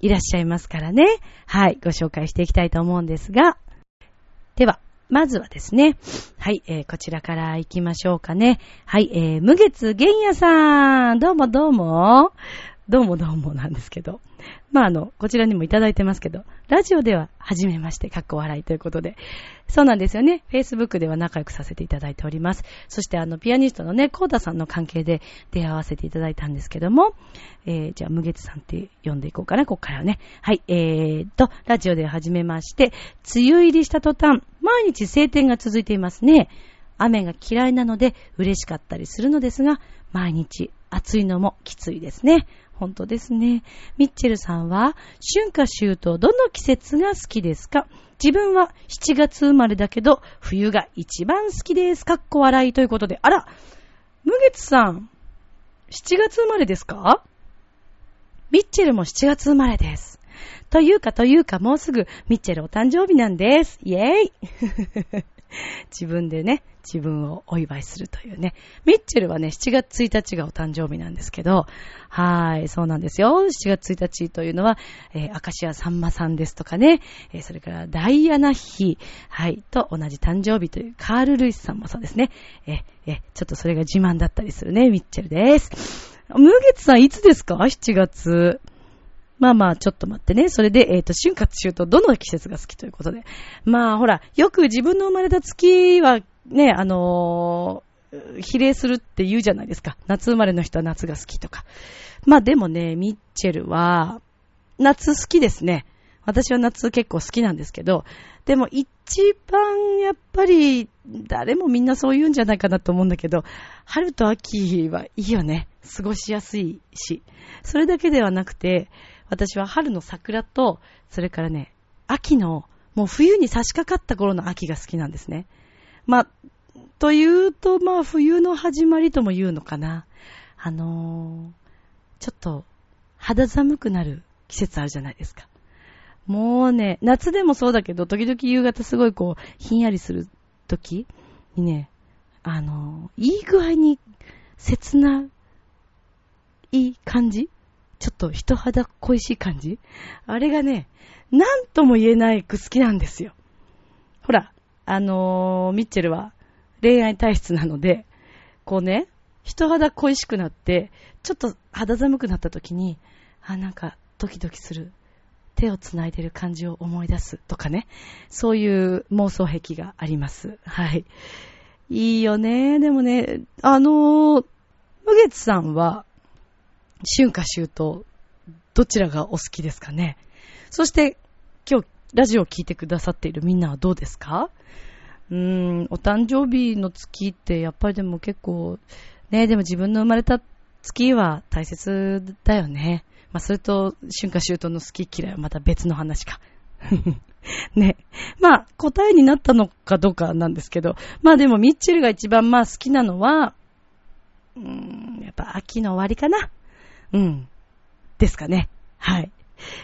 いらっしゃいますからね。はい、ご紹介していきたいと思うんですが。では、まずはですね、はい、えー、こちらから行きましょうかね。はい、えー、無月玄也さん、どうもどうも。どうもどうもなんですけど。まあ、あの、こちらにもいただいてますけど、ラジオでは初めまして、かっこ笑いということで。そうなんですよね。Facebook では仲良くさせていただいております。そして、あの、ピアニストのね、コーダさんの関係で出会わせていただいたんですけども、えー、じゃあ、無月さんって呼んでいこうかな、ここからはね。はい、えーと、ラジオで始めまして、梅雨入りした途端、毎日晴天が続いていますね。雨が嫌いなので嬉しかったりするのですが、毎日暑いのもきついですね。本当ですね。ミッチェルさんは、春夏秋冬どの季節が好きですか？自分は7月生まれだけど、冬が一番好きです。かっこ笑いということで。あら、無月さん、7月生まれですか？ミッチェルも7月生まれです。というかというか、もうすぐミッチェルお誕生日なんです。イェーイ 自分でね、自分をお祝いするというね。ミッチェルはね、7月1日がお誕生日なんですけど、はい、そうなんですよ。7月1日というのは、えー、アカシアさんまさんですとかね、えー、それからダイアナ妃、はい、と同じ誕生日というカール・ルイスさんもそうですね。えー、えー、ちょっとそれが自慢だったりするね、ミッチェルです。ムーゲツさんいつですか ?7 月。まあまあ、ちょっと待ってね。それで、えっ、ー、と、春夏秋冬、どの季節が好きということで。まあ、ほら、よく自分の生まれた月は、ね、あのー、比例するって言うじゃないですか。夏生まれの人は夏が好きとか。まあでもね、ミッチェルは、夏好きですね。私は夏結構好きなんですけど、でも一番やっぱり、誰もみんなそう言うんじゃないかなと思うんだけど、春と秋はいいよね。過ごしやすいし。それだけではなくて、私は春の桜と、それからね、秋の、もう冬に差し掛かった頃の秋が好きなんですね。まあ、というと、まあ冬の始まりとも言うのかな。あのー、ちょっと肌寒くなる季節あるじゃないですか。もうね、夏でもそうだけど、時々夕方すごいこう、ひんやりする時にね、あのー、いい具合に切ないい感じちょっと人肌恋しい感じ？あれがね、なんとも言えないく好きなんですよ。ほら、あのー、ミッチェルは恋愛体質なので、こうね、人肌恋しくなって、ちょっと肌寒くなった時に、あ、なんかドキドキする。手を繋いでる感じを思い出すとかね。そういう妄想癖があります。はい。いいよね。でもね、あのー、無月さんは、春夏秋冬、どちらがお好きですかね？そして、今日、ラジオを聞いてくださっているみんなはどうですか？うーん、お誕生日の月って、やっぱりでも結構、ね、でも自分の生まれた月は大切だよね。まあ、それと、春夏秋冬の好き嫌いはまた別の話か。ね。まあ、答えになったのかどうかなんですけど、まあでもミッチェルが一番まあ好きなのは、うーん、やっぱ秋の終わりかな。うん。ですかね。はい。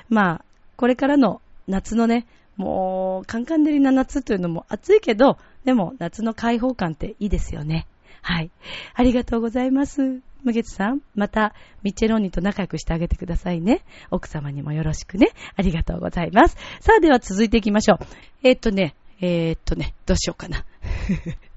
まあ、これからの夏のね、もう、カンカン照りな夏というのも暑いけど、でも夏の開放感っていいですよね。はい。ありがとうございます。ムゲツさん。また、ミッチェローニと仲良くしてあげてくださいね。奥様にもよろしくね。ありがとうございます。さあ、では続いていきましょう。えー、っとね、えー、っとね、どうしようかな。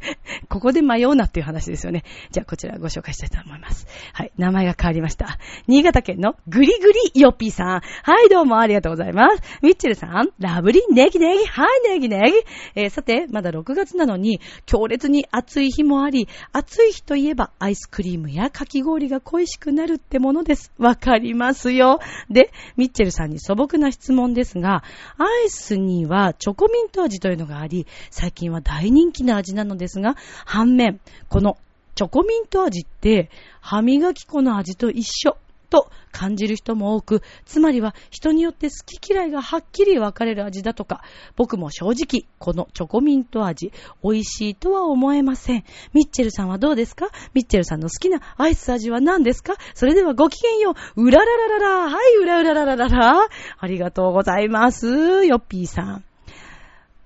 ここで迷うなっていう話ですよね。じゃあこちらご紹介したいと思います。はい。名前が変わりました。新潟県のグリグリヨッピーさん。はい、どうもありがとうございます。ミッチェルさん、ラブリーネギネギ、はい、ネギネギ。えー、さて、まだ6月なのに、強烈に暑い日もあり、暑い日といえばアイスクリームやかき氷が恋しくなるってものです。わかりますよ。で、ミッチェルさんに素朴な質問ですが、アイスにはチョコミント味というのがあり、最近は大人気な味なのですが、反面、このチョコミント味って歯磨き粉の味と一緒と感じる人も多く、つまりは人によって好き嫌いがはっきり分かれる味だとか、僕も正直、このチョコミント味、美味しいとは思えません。ミッチェルさんはどうですか？ミッチェルさんの好きなアイス味は何ですか？それではごきげんよう。うららららら。はい、うらうららららら。ありがとうございます。ヨッピーさん。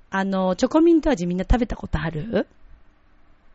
あの、チョコミント味みんな食べたことある？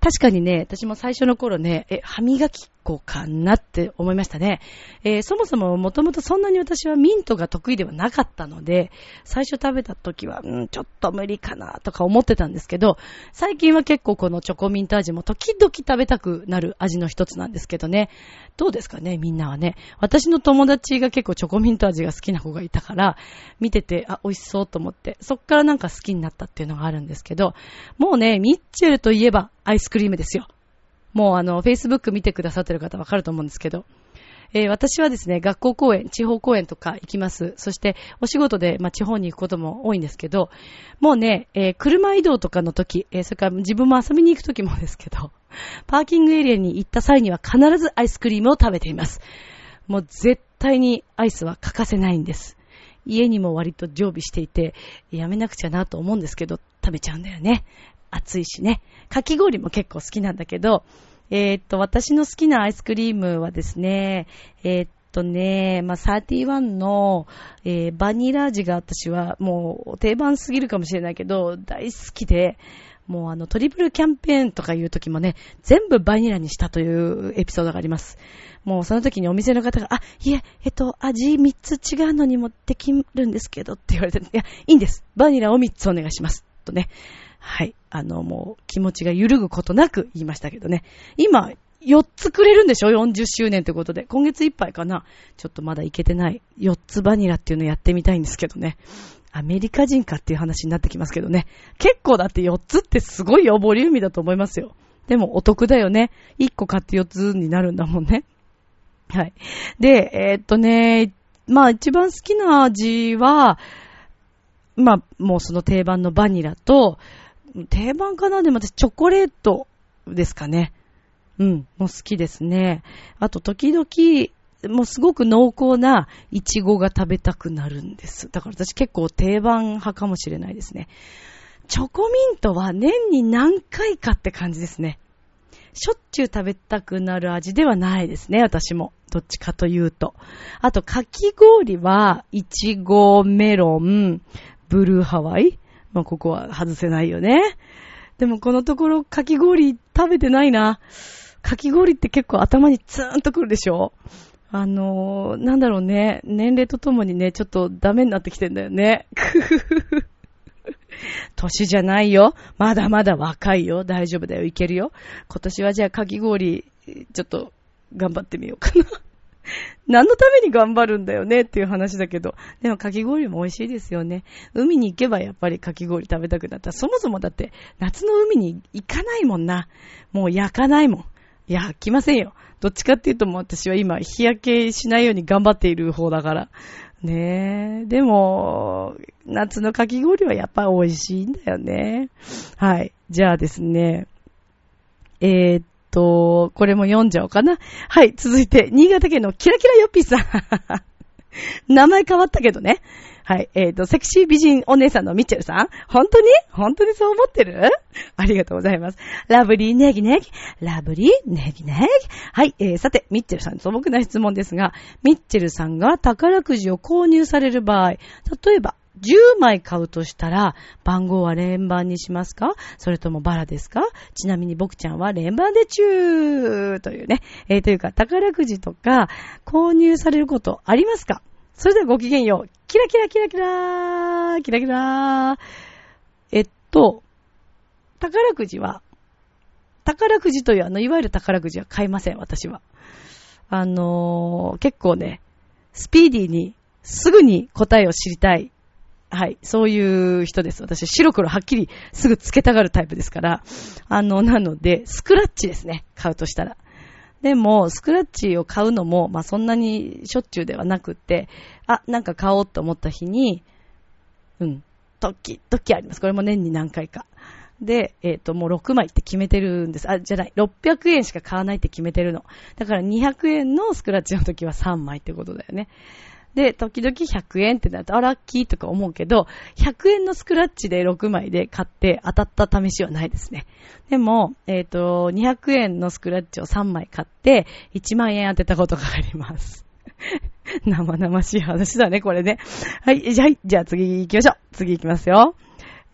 確かにね、私も最初の頃ね、え、歯磨き粉かなって思いましたね。えー、そもそももともとそんなに私はミントが得意ではなかったので、最初食べた時は、うん、ちょっと無理かなとか思ってたんですけど、最近は結構このチョコミント味も時々食べたくなる味の一つなんですけどね。どうですかね、みんなはね。私の友達が結構チョコミント味が好きな子がいたから、見てて、あ、美味しそうと思って、そっからなんか好きになったっていうのがあるんですけど、もうね、ミッチェルといえばアイスクリームですよ。もうあの、Facebook 見てくださってる方わかると思うんですけど、えー、私はですね、学校公演、地方公演とか行きます。そして、お仕事で、まあ、地方に行くことも多いんですけど、もうね、えー、車移動とかの時、えー、それから自分も遊びに行く時もですけど、パーキングエリアに行った際には必ずアイスクリームを食べています。もう絶対にアイスは欠かせないんです。家にも割と常備していて、やめなくちゃなと思うんですけど、食べちゃうんだよね。暑いしね。かき氷も結構好きなんだけど、えー、っと、私の好きなアイスクリームはですね、えー、っとね、まあ、31の、えー、バニラ味が私はもう定番すぎるかもしれないけど、大好きで、もうあのトリプルキャンペーンとかいう時もね、全部バニラにしたというエピソードがあります。もうその時にお店の方が、あ、いえ、えっと、味3つ違うのにもできるんですけどって言われて、いや、いいんです。バニラを3つお願いします。とね。はい。あの、もう気持ちが揺るぐことなく言いましたけどね。今、4つくれるんでしょ ?40 周年ということで。今月いっぱいかなちょっとまだいけてない。4つバニラっていうのやってみたいんですけどね。アメリカ人かっていう話になってきますけどね。結構だって4つってすごいよ、ボリューミーだと思いますよ。でもお得だよね。1個買って4つになるんだもんね。はい。で、えー、っとね、まあ一番好きな味は、まあもうその定番のバニラと、定番かな？でも私チョコレートですかね。うん、もう好きですね。あと時々、もうすごく濃厚なイチゴが食べたくなるんです。だから私結構定番派かもしれないですね。チョコミントは年に何回かって感じですね。しょっちゅう食べたくなる味ではないですね、私も。どっちかというと。あと、かき氷は、いちご、メロン、ブルーハワイまあ、ここは外せないよね。でもこのところかき氷食べてないな。かき氷って結構頭にツーンとくるでしょあのー、なんだろうね。年齢とともにね、ちょっとダメになってきてんだよね。年じゃないよ。まだまだ若いよ。大丈夫だよ。いけるよ。今年はじゃあかき氷、ちょっと頑張ってみようかな。何のために頑張るんだよねっていう話だけど。でもかき氷も美味しいですよね。海に行けばやっぱりかき氷食べたくなった。そもそもだって夏の海に行かないもんな。もう焼かないもん。いや、来ませんよ。どっちかっていうともう私は今日焼けしないように頑張っている方だから。ねえ。でも、夏のかき氷はやっぱ美味しいんだよね。はい。じゃあですね。えー、っと、これも読んじゃおうかな。はい、続いて、新潟県のキラキラヨッピーさん。名前変わったけどね。はい。えっ、ー、と、セクシー美人お姉さんのミッチェルさん。本当に？本当にそう思ってる？ありがとうございます。ラブリーネギネギ。ラブリーネギネギ。はい。えー、さて、ミッチェルさん、素朴な質問ですが、ミッチェルさんが宝くじを購入される場合、例えば、10枚買うとしたら、番号は連番にしますか？それともバラですか？ちなみに僕ちゃんは連番でチューというね、えー、というか宝くじとか購入されることありますか？それではごきげんよう。キラキラキラキラーキラキラーえっと、宝くじは、宝くじというあの、いわゆる宝くじは買いません、私は。あのー、結構ね、スピーディーに、すぐに答えを知りたい。はい。そういう人です。私、白黒はっきりすぐつけたがるタイプですから。あの、なので、スクラッチですね。買うとしたら。でも、スクラッチを買うのも、まあ、そんなにしょっちゅうではなくて、あ、なんか買おうと思った日に、うん、時、時あります。これも年に何回か。で、えっ、ー、と、もう6枚って決めてるんです。あ、じゃない。600円しか買わないって決めてるの。だから200円のスクラッチの時は3枚ってことだよね。で、時々100円ってなると、あ、ラッキーとか思うけど、100円のスクラッチで6枚で買って当たった試しはないですね。でも、えっ、ー、と、200円のスクラッチを3枚買って、1万円当てたことがあります。生々しい話だね、これね。はい、じゃあ、じゃあ次行きましょう。次行きますよ。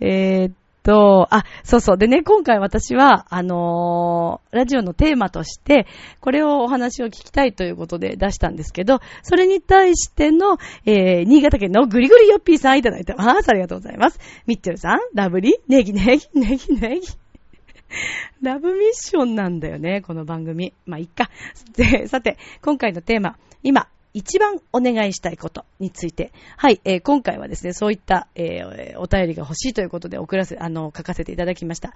えー、っと、あ、そうそう。でね、今回私は、あのー、ラジオのテーマとして、これをお話を聞きたいということで出したんですけど、それに対しての、えー、新潟県のぐりぐりよっぴーさんいただいてます。ありがとうございます。ミッチェルさん、ラブリー、ネギネギ、ネギネギ。ラブミッションなんだよね、この番組。まあ、いっか。で、さて、今回のテーマ、今、一番お願いしたいことについて。はい、えー、今回はですね、そういった、えー、お便りが欲しいということで送らせ、あの、書かせていただきました。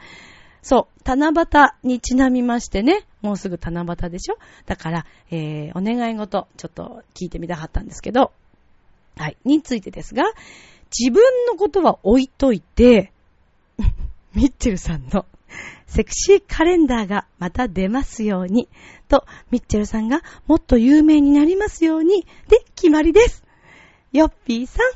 そう、七夕にちなみましてね、もうすぐ七夕でしょ？だから、えー、お願い事、ちょっと聞いてみたかったんですけど、はい、についてですが、自分のことは置いといて、ミッチェルさんのセクシーカレンダーがまた出ますように、と、ミッチェルさんがもっと有名になりますように、で、決まりです。ヨッピーさん、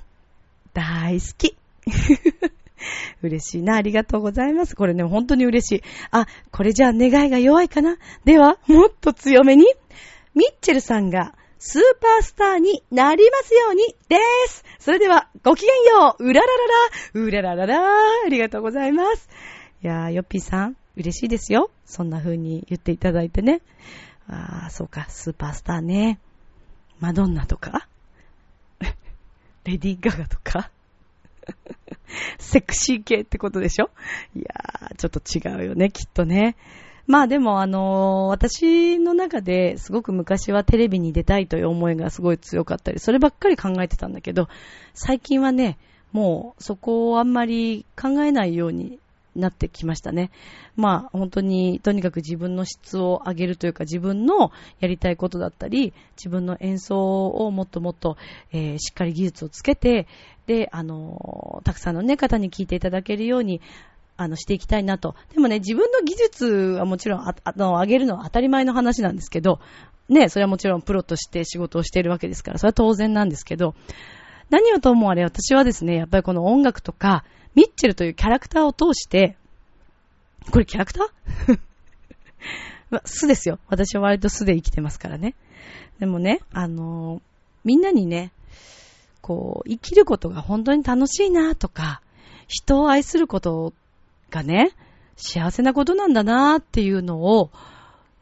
大好き。嬉しいな。ありがとうございます。これね、本当に嬉しい。あ、これじゃあ願いが弱いかなでは、もっと強めに。ミッチェルさんがスーパースターになりますようにです。それでは、ごきげんよう。うらららら、うらららら、ありがとうございます。いやー、ヨッピーさん、嬉しいですよ。そんな風に言っていただいてね。ああ、そうか、スーパースターね。マドンナとか？レディー・ガガとか？セクシー系ってことでしょ？いやー、ちょっと違うよね、きっとね。まあでもあのー、私の中ですごく昔はテレビに出たいという思いがすごい強かったり、そればっかり考えてたんだけど、最近はね、もうそこをあんまり考えないようになってきましたね。まあ本当にとにかく自分の質を上げるというか自分のやりたいことだったり自分の演奏をもっともっと、えー、しっかり技術をつけてで、あのたくさんのね方に聞いていただけるようにあの、していきたいなと。でもね、自分の技術はもちろん、ああの、上げるのは当たり前の話なんですけど、ね、それはもちろんプロとして仕事をしているわけですから、それは当然なんですけど、何をともあれ、私はですね、やっぱりこの音楽とか、ミッチェルというキャラクターを通して、これキャラクター？ま素ですよ。私は割と素で生きてますからね。でもね、あのー、みんなにね、こう、生きることが本当に楽しいなとか、人を愛することがね、幸せなことなんだなっていうのを、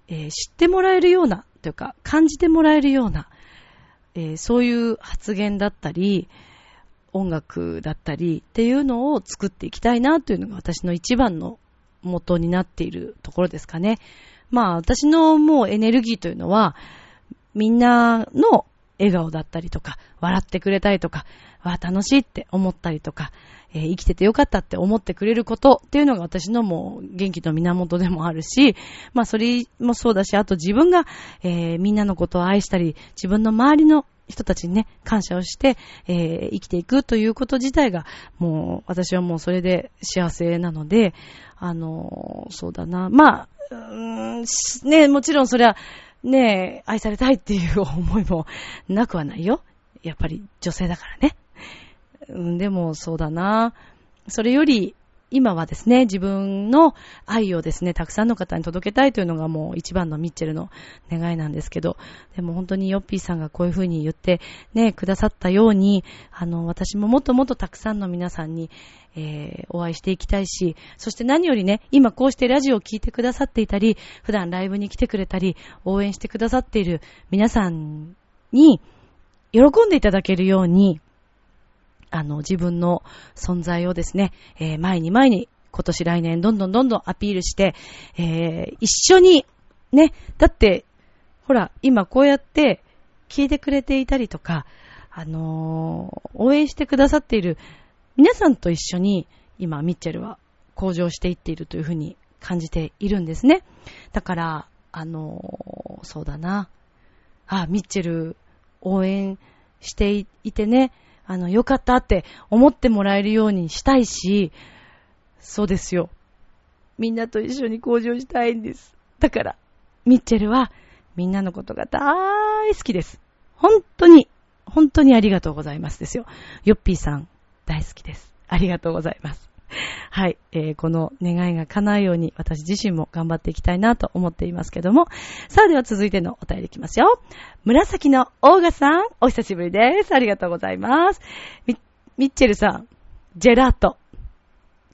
えー、知ってもらえるような、というか、感じてもらえるような、えー、そういう発言だったり、音楽だったりっていうのを作っていきたいなというのが私の一番の元になっているところですかね。まあ私のもうエネルギーというのはみんなの笑顔だったりとか、笑ってくれたりとか、わ楽しいって思ったりとか、えー、生きててよかったって思ってくれることっていうのが私のもう元気の源でもあるし、まあそれもそうだし、あと自分が、えー、みんなのことを愛したり、自分の周りの人たちにね、感謝をして、えー、生きていくということ自体が、もう、私はもうそれで幸せなので、あのー、そうだな。まあ、うーん、ね、もちろんそれは、ね、愛されたいっていう思いもなくはないよ。やっぱり女性だからね。うん、でもそうだな。それより、今はですね、自分の愛をですね、たくさんの方に届けたいというのがもう一番のミッチェルの願いなんですけど、でも本当にヨッピーさんがこういうふうに言ってね、くださったように、あの、私ももっともっとたくさんの皆さんに、えー、お会いしていきたいし、そして何よりね、今こうしてラジオを聴いてくださっていたり、普段ライブに来てくれたり、応援してくださっている皆さんに、喜んでいただけるように、あの、自分の存在をですね、えー、前に前に今年来年どんどんどんどんアピールして、えー、一緒に、ね、だって、ほら、今こうやって聞いてくれていたりとか、あのー、応援してくださっている皆さんと一緒に今ミッチェルは向上していっているというふうに感じているんですね。だから、あのー、そうだな。あ、ミッチェル応援していてね、あの、よかったって思ってもらえるようにしたいし、そうですよ。みんなと一緒に向上したいんです。だから、ミッチェルはみんなのことが大好きです。本当に、本当にありがとうございますですよ。ヨッピーさん、大好きです。ありがとうございます。はい、えー、この願いが叶うように私自身も頑張っていきたいなと思っていますけども。さあでは続いてのお便りいきますよ。紫のオーガさん、お久しぶりです。ありがとうございます。ミミッチェルさん、ジェラート、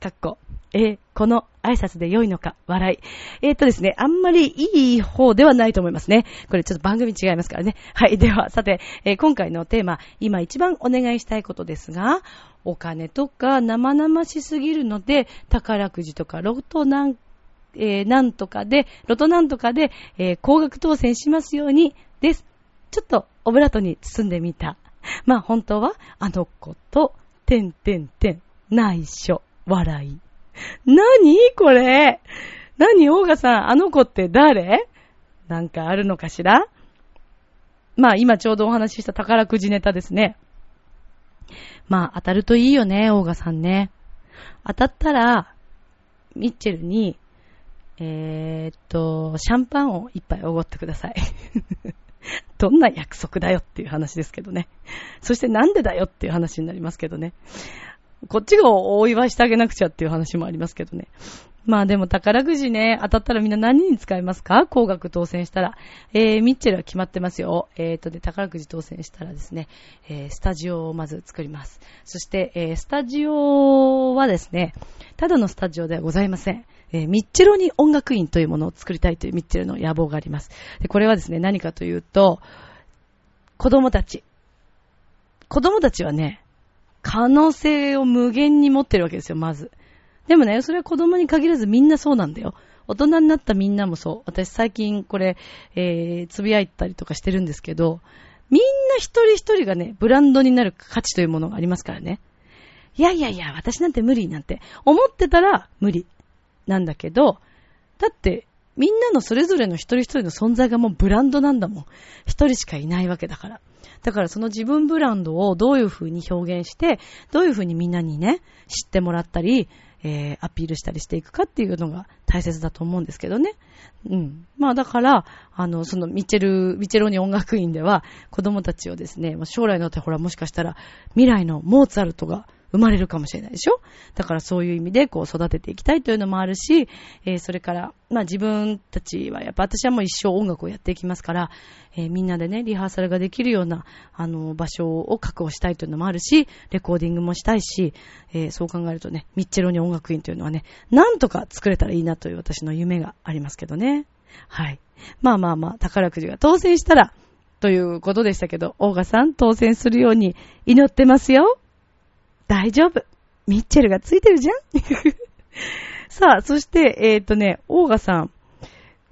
かっこ、えー、この挨拶で良いのか、笑い。えー、っとですね、あんまりいい方ではないと思いますね。これちょっと番組違いますからね。はい。では、さて、えー、今回のテーマ、今一番お願いしたいことですが、お金とか生々しすぎるので、宝くじとかロトなん、えー、なんとかで、ロトなんとかで、えー、高額当選しますように、です。ちょっとオブラートに包んでみた。まあ本当は、あの子と、てんてんてん、内緒、笑い。何これ？何オーガさん、あの子って誰？なんかあるのかしら？まあ今ちょうどお話しした宝くじネタですね。まあ、当たるといいよね、オーガさんね。当たったら、ミッチェルに、えー、っと、シャンパンを一杯おごってください。どんな約束だよっていう話ですけどね。そしてなんでだよっていう話になりますけどね。こっちがお祝いしてあげなくちゃっていう話もありますけどね。まあでも宝くじね、当たったらみんな何に使いますか？高額当選したら。えー、ミッチェルは決まってますよ。えーとで、宝くじ当選したらですね、えー、スタジオをまず作ります。そして、えー、スタジオはですね、ただのスタジオではございません。えー、ミッチェロニ音楽院というものを作りたいというミッチェルの野望があります。で、これはですね、何かというと、子供たち。子供たちはね、可能性を無限に持ってるわけですよ、まず。でもね、それは子供に限らずみんなそうなんだよ。大人になったみんなもそう。私最近これ、えー、つぶやいたりとかしてるんですけど、みんな一人一人がね、ブランドになる価値というものがありますからね。いやいやいや、私なんて無理なんて思ってたら無理なんだけど、だってみんなのそれぞれの一人一人の存在がもうブランドなんだもん。一人しかいないわけだから。だからその自分ブランドをどういう風に表現して、どういう風にみんなにね、知ってもらったり、えー、アピールしたりしていくかっていうのが大切だと思うんですけどね。うん。まあだから、あの、そのミチェル、ミチェロニ音楽院では子供たちをですね、将来のってほらもしかしたら未来のモーツァルトが生まれるかもしれないでしょ？だからそういう意味でこう育てていきたいというのもあるし、えー、それから、まあ自分たちはやっぱ私はもう一生音楽をやっていきますから、えー、みんなでね、リハーサルができるような、あの、場所を確保したいというのもあるし、レコーディングもしたいし、えー、そう考えるとね、ミッチェロニ音楽院というのはね、なんとか作れたらいいなという私の夢がありますけどね。はい。まあまあまあ、宝くじが当選したら、ということでしたけど、オーガさん当選するように祈ってますよ。大丈夫。ミッチェルがついてるじゃん さあ、そして、えっ、ー、とね、オーガさん。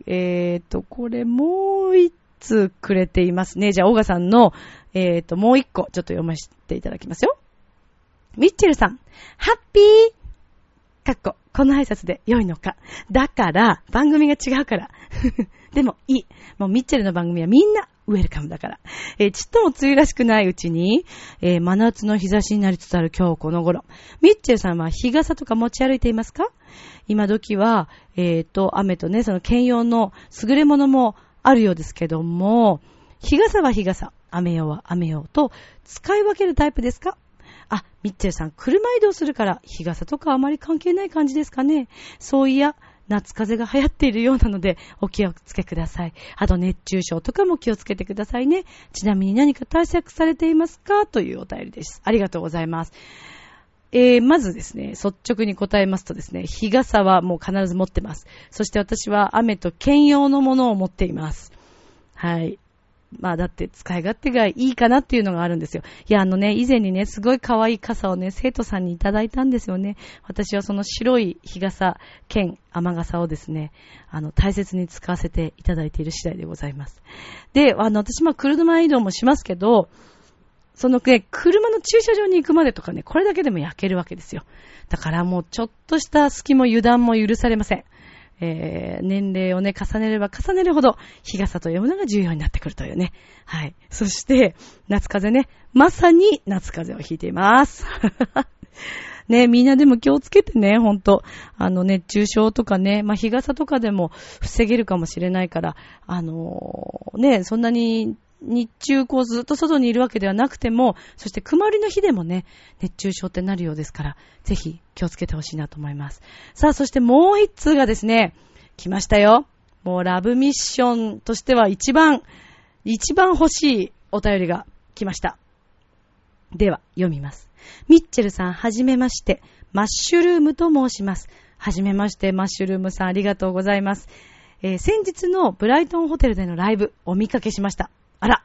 えっ、ー、と、これもう一つくれていますね。じゃあ、オーガさんの、えっ、ー、と、もう一個、ちょっと読ませていただきますよ。ミッチェルさん、ハッピーかっこ、この挨拶で良いのか。だから、番組が違うから。でも、いい。もう、ミッチェルの番組はみんなウェルカムだから。えー、ちっとも梅雨らしくないうちに、えー、真夏の日差しになりつつある今日この頃。ミッチェルさんは日傘とか持ち歩いていますか？今時は、えっ、ー、と、雨とね、その兼用の優れ物もあるようですけども、日傘は日傘、雨用は雨用と使い分けるタイプですか？あ、ミッチェルさん、車移動するから日傘とかあまり関係ない感じですかね？そういや、夏風邪が流行っているようなので、お気をつけください。あと熱中症とかも気をつけてくださいね。ちなみに何か対策されていますか？というお便りです。ありがとうございます。えー、まずですね、率直に答えますとですね、日傘はもう必ず持ってます。そして私は雨と兼用のものを持っています。はい。まあだって使い勝手がいいかなっていうのがあるんですよ。いやあのね、以前にね、すごい可愛い傘をね、生徒さんにいただいたんですよね。私はその白い日傘兼雨傘をですね、あの、大切に使わせていただいている次第でございます。で、あの、私も車移動もしますけど、そのね、車の駐車場に行くまでとかね、これだけでも焼けるわけですよ。だからもうちょっとした隙も油断も許されません。えー、年齢をね、重ねれば重ねるほど、日傘というものが重要になってくるというね。はい。そして、夏風邪ね、まさに夏風邪をひいています。ね、みんなでも気をつけてね、ほんと。あの、熱中症とかね、まあ、日傘とかでも防げるかもしれないから、あのー、ね、そんなに日中こうずっと外にいるわけではなくても、そして曇りの日でもね、熱中症ってなるようですから、ぜひ気をつけてほしいなと思います。さあ、そしてもう一通がですね、来ましたよ。もうラブミッションとしては一番、一番欲しいお便りが来ました。では、読みます。ミッチェルさん、はじめまして。マッシュルームと申します。はじめまして、マッシュルームさん、ありがとうございます。えー、先日のブライトンホテルでのライブ、お見かけしました。あら。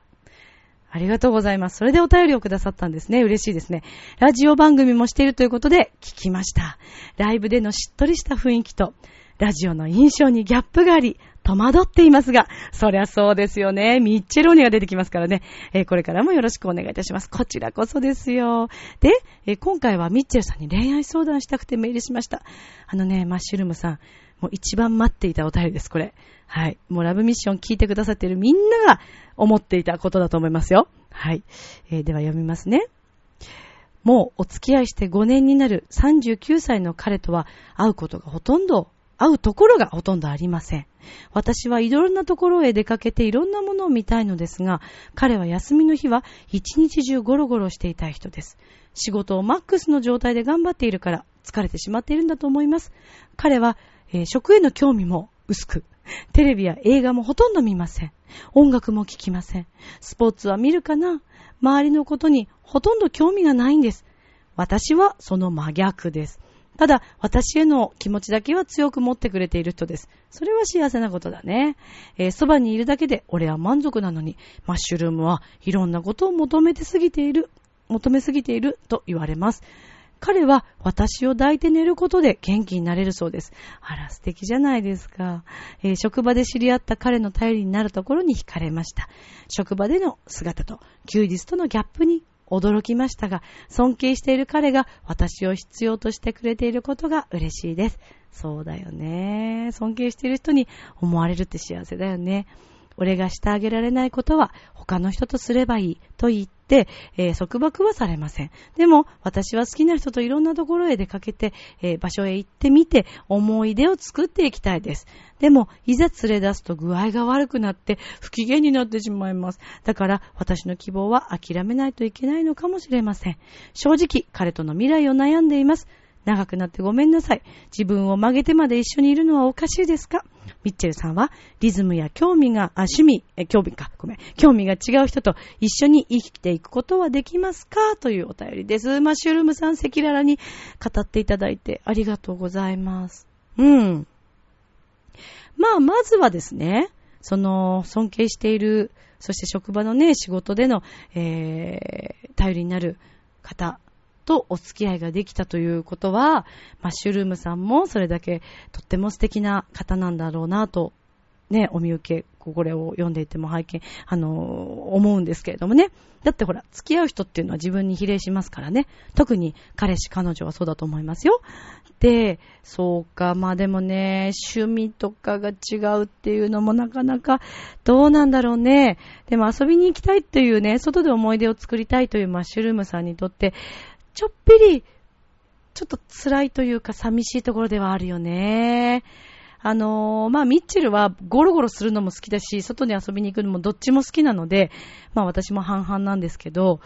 ありがとうございます。それでお便りをくださったんですね。嬉しいですね。ラジオ番組もしているということで聞きました。ライブでのしっとりした雰囲気と、ラジオの印象にギャップがあり、戸惑っていますが、そりゃそうですよね。ミッチェローニが出てきますからね。えー、これからもよろしくお願いいたします。こちらこそですよ。で、えー、今回はミッチェルさんに恋愛相談したくてメールしました。あのね、マッシュルームさん、もう一番待っていたお便りです、これ。はい。もうラブミッション聞いてくださっているみんなが思っていたことだと思いますよ。はい。えー、では読みますね。もうお付き合いして5年になる39歳の彼とは会うことがほとんど、会うところがほとんどありません。私はいろんなところへ出かけていろんなものを見たいのですが、彼は休みの日は一日中ゴロゴロしていたい人です。仕事をマックスの状態で頑張っているから疲れてしまっているんだと思います。彼はえー、食への興味も薄く、テレビや映画もほとんど見ません。音楽も聴きません。スポーツは見るかな？周りのことにほとんど興味がないんです。私はその真逆です。ただ、私への気持ちだけは強く持ってくれている人です。それは幸せなことだね。えー、そばにいるだけで俺は満足なのに、マッシュルームはいろんなことを求めてすぎている、求めすぎていると言われます。彼は私を抱いて寝ることで元気になれるそうです。あら、素敵じゃないですか。えー、職場で知り合った彼の頼りになるところに惹かれました。職場での姿と休日とのギャップに驚きましたが、尊敬している彼が私を必要としてくれていることが嬉しいです。そうだよね。尊敬している人に思われるって幸せだよね。俺がしてあげられないことは他の人とすればいいと言って、えー、束縛はされません。でも、私は好きな人といろんなところへ出かけて、えー、場所へ行ってみて、思い出を作っていきたいです。でも、いざ連れ出すと具合が悪くなって不機嫌になってしまいます。だから、私の希望は諦めないといけないのかもしれません。正直、彼との未来を悩んでいます。長くなってごめんなさい。自分を曲げてまで一緒にいるのはおかしいですか？ミッチェルさんは、リズムや興味が、あ、趣味、え、興味か、ごめん、興味が違う人と一緒に生きていくことはできますか？というお便りです。マッシュルームさん、赤裸々に語っていただいてありがとうございます。うん。まあ、まずはですね、その、尊敬している、そして職場のね、仕事での、えー、頼りになる方とお付き合いができたということは、マッシュルームさんもそれだけとっても素敵な方なんだろうなと、ね、お見受け、これを読んでいても拝見、あの思うんですけれどもね。だってほら、付き合う人っていうのは自分に比例しますからね。特に彼氏、彼女はそうだと思いますよ。で、そうか、まあでもね、趣味とかが違うっていうのもなかなかどうなんだろうね。でも遊びに行きたいっていうね、外で思い出を作りたいというマッシュルームさんにとって、ちょっぴり、ちょっと辛いというか寂しいところではあるよね。あのー、まあ、ミッチェルはゴロゴロするのも好きだし、外に遊びに行くのもどっちも好きなので、まあ私も半々なんですけど、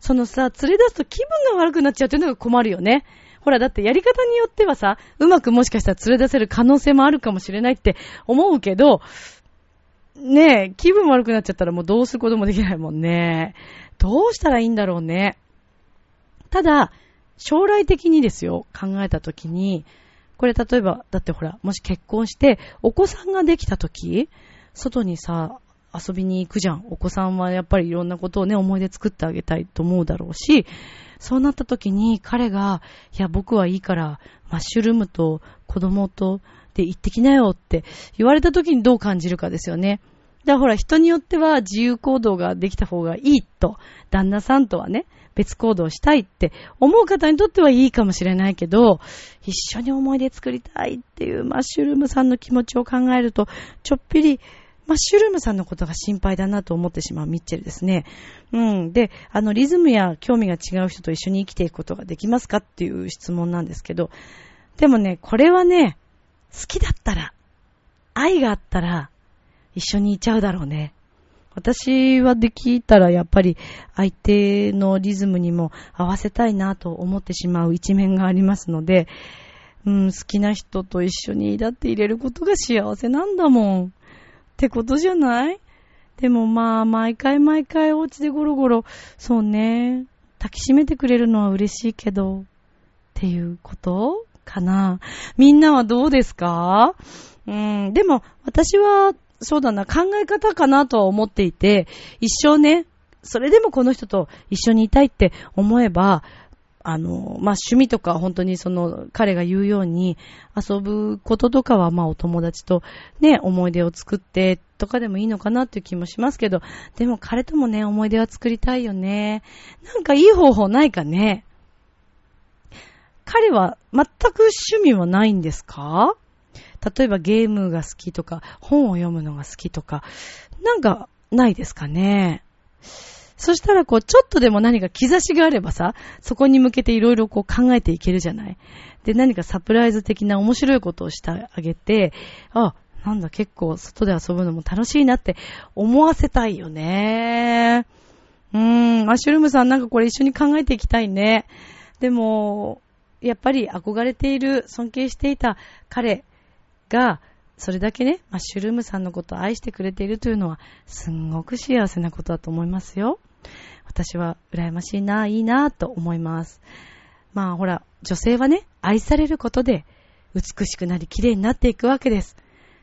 そのさ、連れ出すと気分が悪くなっちゃうっていうのが困るよね。ほら、だってやり方によってはさ、うまくもしかしたら連れ出せる可能性もあるかもしれないって思うけど、ねえ、気分悪くなっちゃったらもうどうすることもできないもんね。どうしたらいいんだろうね。ただ、将来的にですよ、考えたときに、これ例えば、だってほら、もし結婚して、お子さんができたとき、外にさ、遊びに行くじゃん。お子さんはやっぱりいろんなことをね、思い出作ってあげたいと思うだろうし、そうなった時に彼が、いや、僕はいいから、マッシュルームと子供とで行ってきなよって言われた時にどう感じるかですよね。だからほら、人によっては自由行動ができた方がいいと、旦那さんとはね、別行動したいって思う方にとってはいいかもしれないけど、一緒に思い出作りたいっていうマッシュルームさんの気持ちを考えると、ちょっぴりマッシュルームさんのことが心配だなと思ってしまうミッチェルですね。うん。で、あの、リズムや興味が違う人と一緒に生きていくことができますかっていう質問なんですけど、でもね、これはね、好きだったら、愛があったら、一緒にいちゃうだろうね。私はできたらやっぱり相手のリズムにも合わせたいなと思ってしまう一面がありますので、うん、好きな人と一緒にだって入れることが幸せなんだもん。ってことじゃない？でもまあ、毎回毎回お家でゴロゴロ、そうね、抱きしめてくれるのは嬉しいけど、っていうことかな。みんなはどうですか？うん、でも私は、そうだな、考え方かなとは思っていて、一生ね、それでもこの人と一緒にいたいって思えば、あの、まあ、趣味とか本当にその彼が言うように遊ぶこととかはまお友達とね、思い出を作ってとかでもいいのかなっていう気もしますけど、でも彼ともね、思い出は作りたいよね。なんかいい方法ないかね。彼は全く趣味はないんですか？例えばゲームが好きとか、本を読むのが好きとか、なんかないですかね。そしたらこう、ちょっとでも何か兆しがあればさ、そこに向けていろいろこう考えていけるじゃないで、何かサプライズ的な面白いことをしてあげて、あ、なんだ結構外で遊ぶのも楽しいなって思わせたいよね。うーん、マッシュルームさんなんかこれ一緒に考えていきたいね。でも、やっぱり憧れている、尊敬していた彼が、それだけね、マッシュルームさんのことを愛してくれているというのは、すんごく幸せなことだと思いますよ。私は羨ましいな、いいな、と思います。まあほら、女性はね、愛されることで美しくなり綺麗になっていくわけです。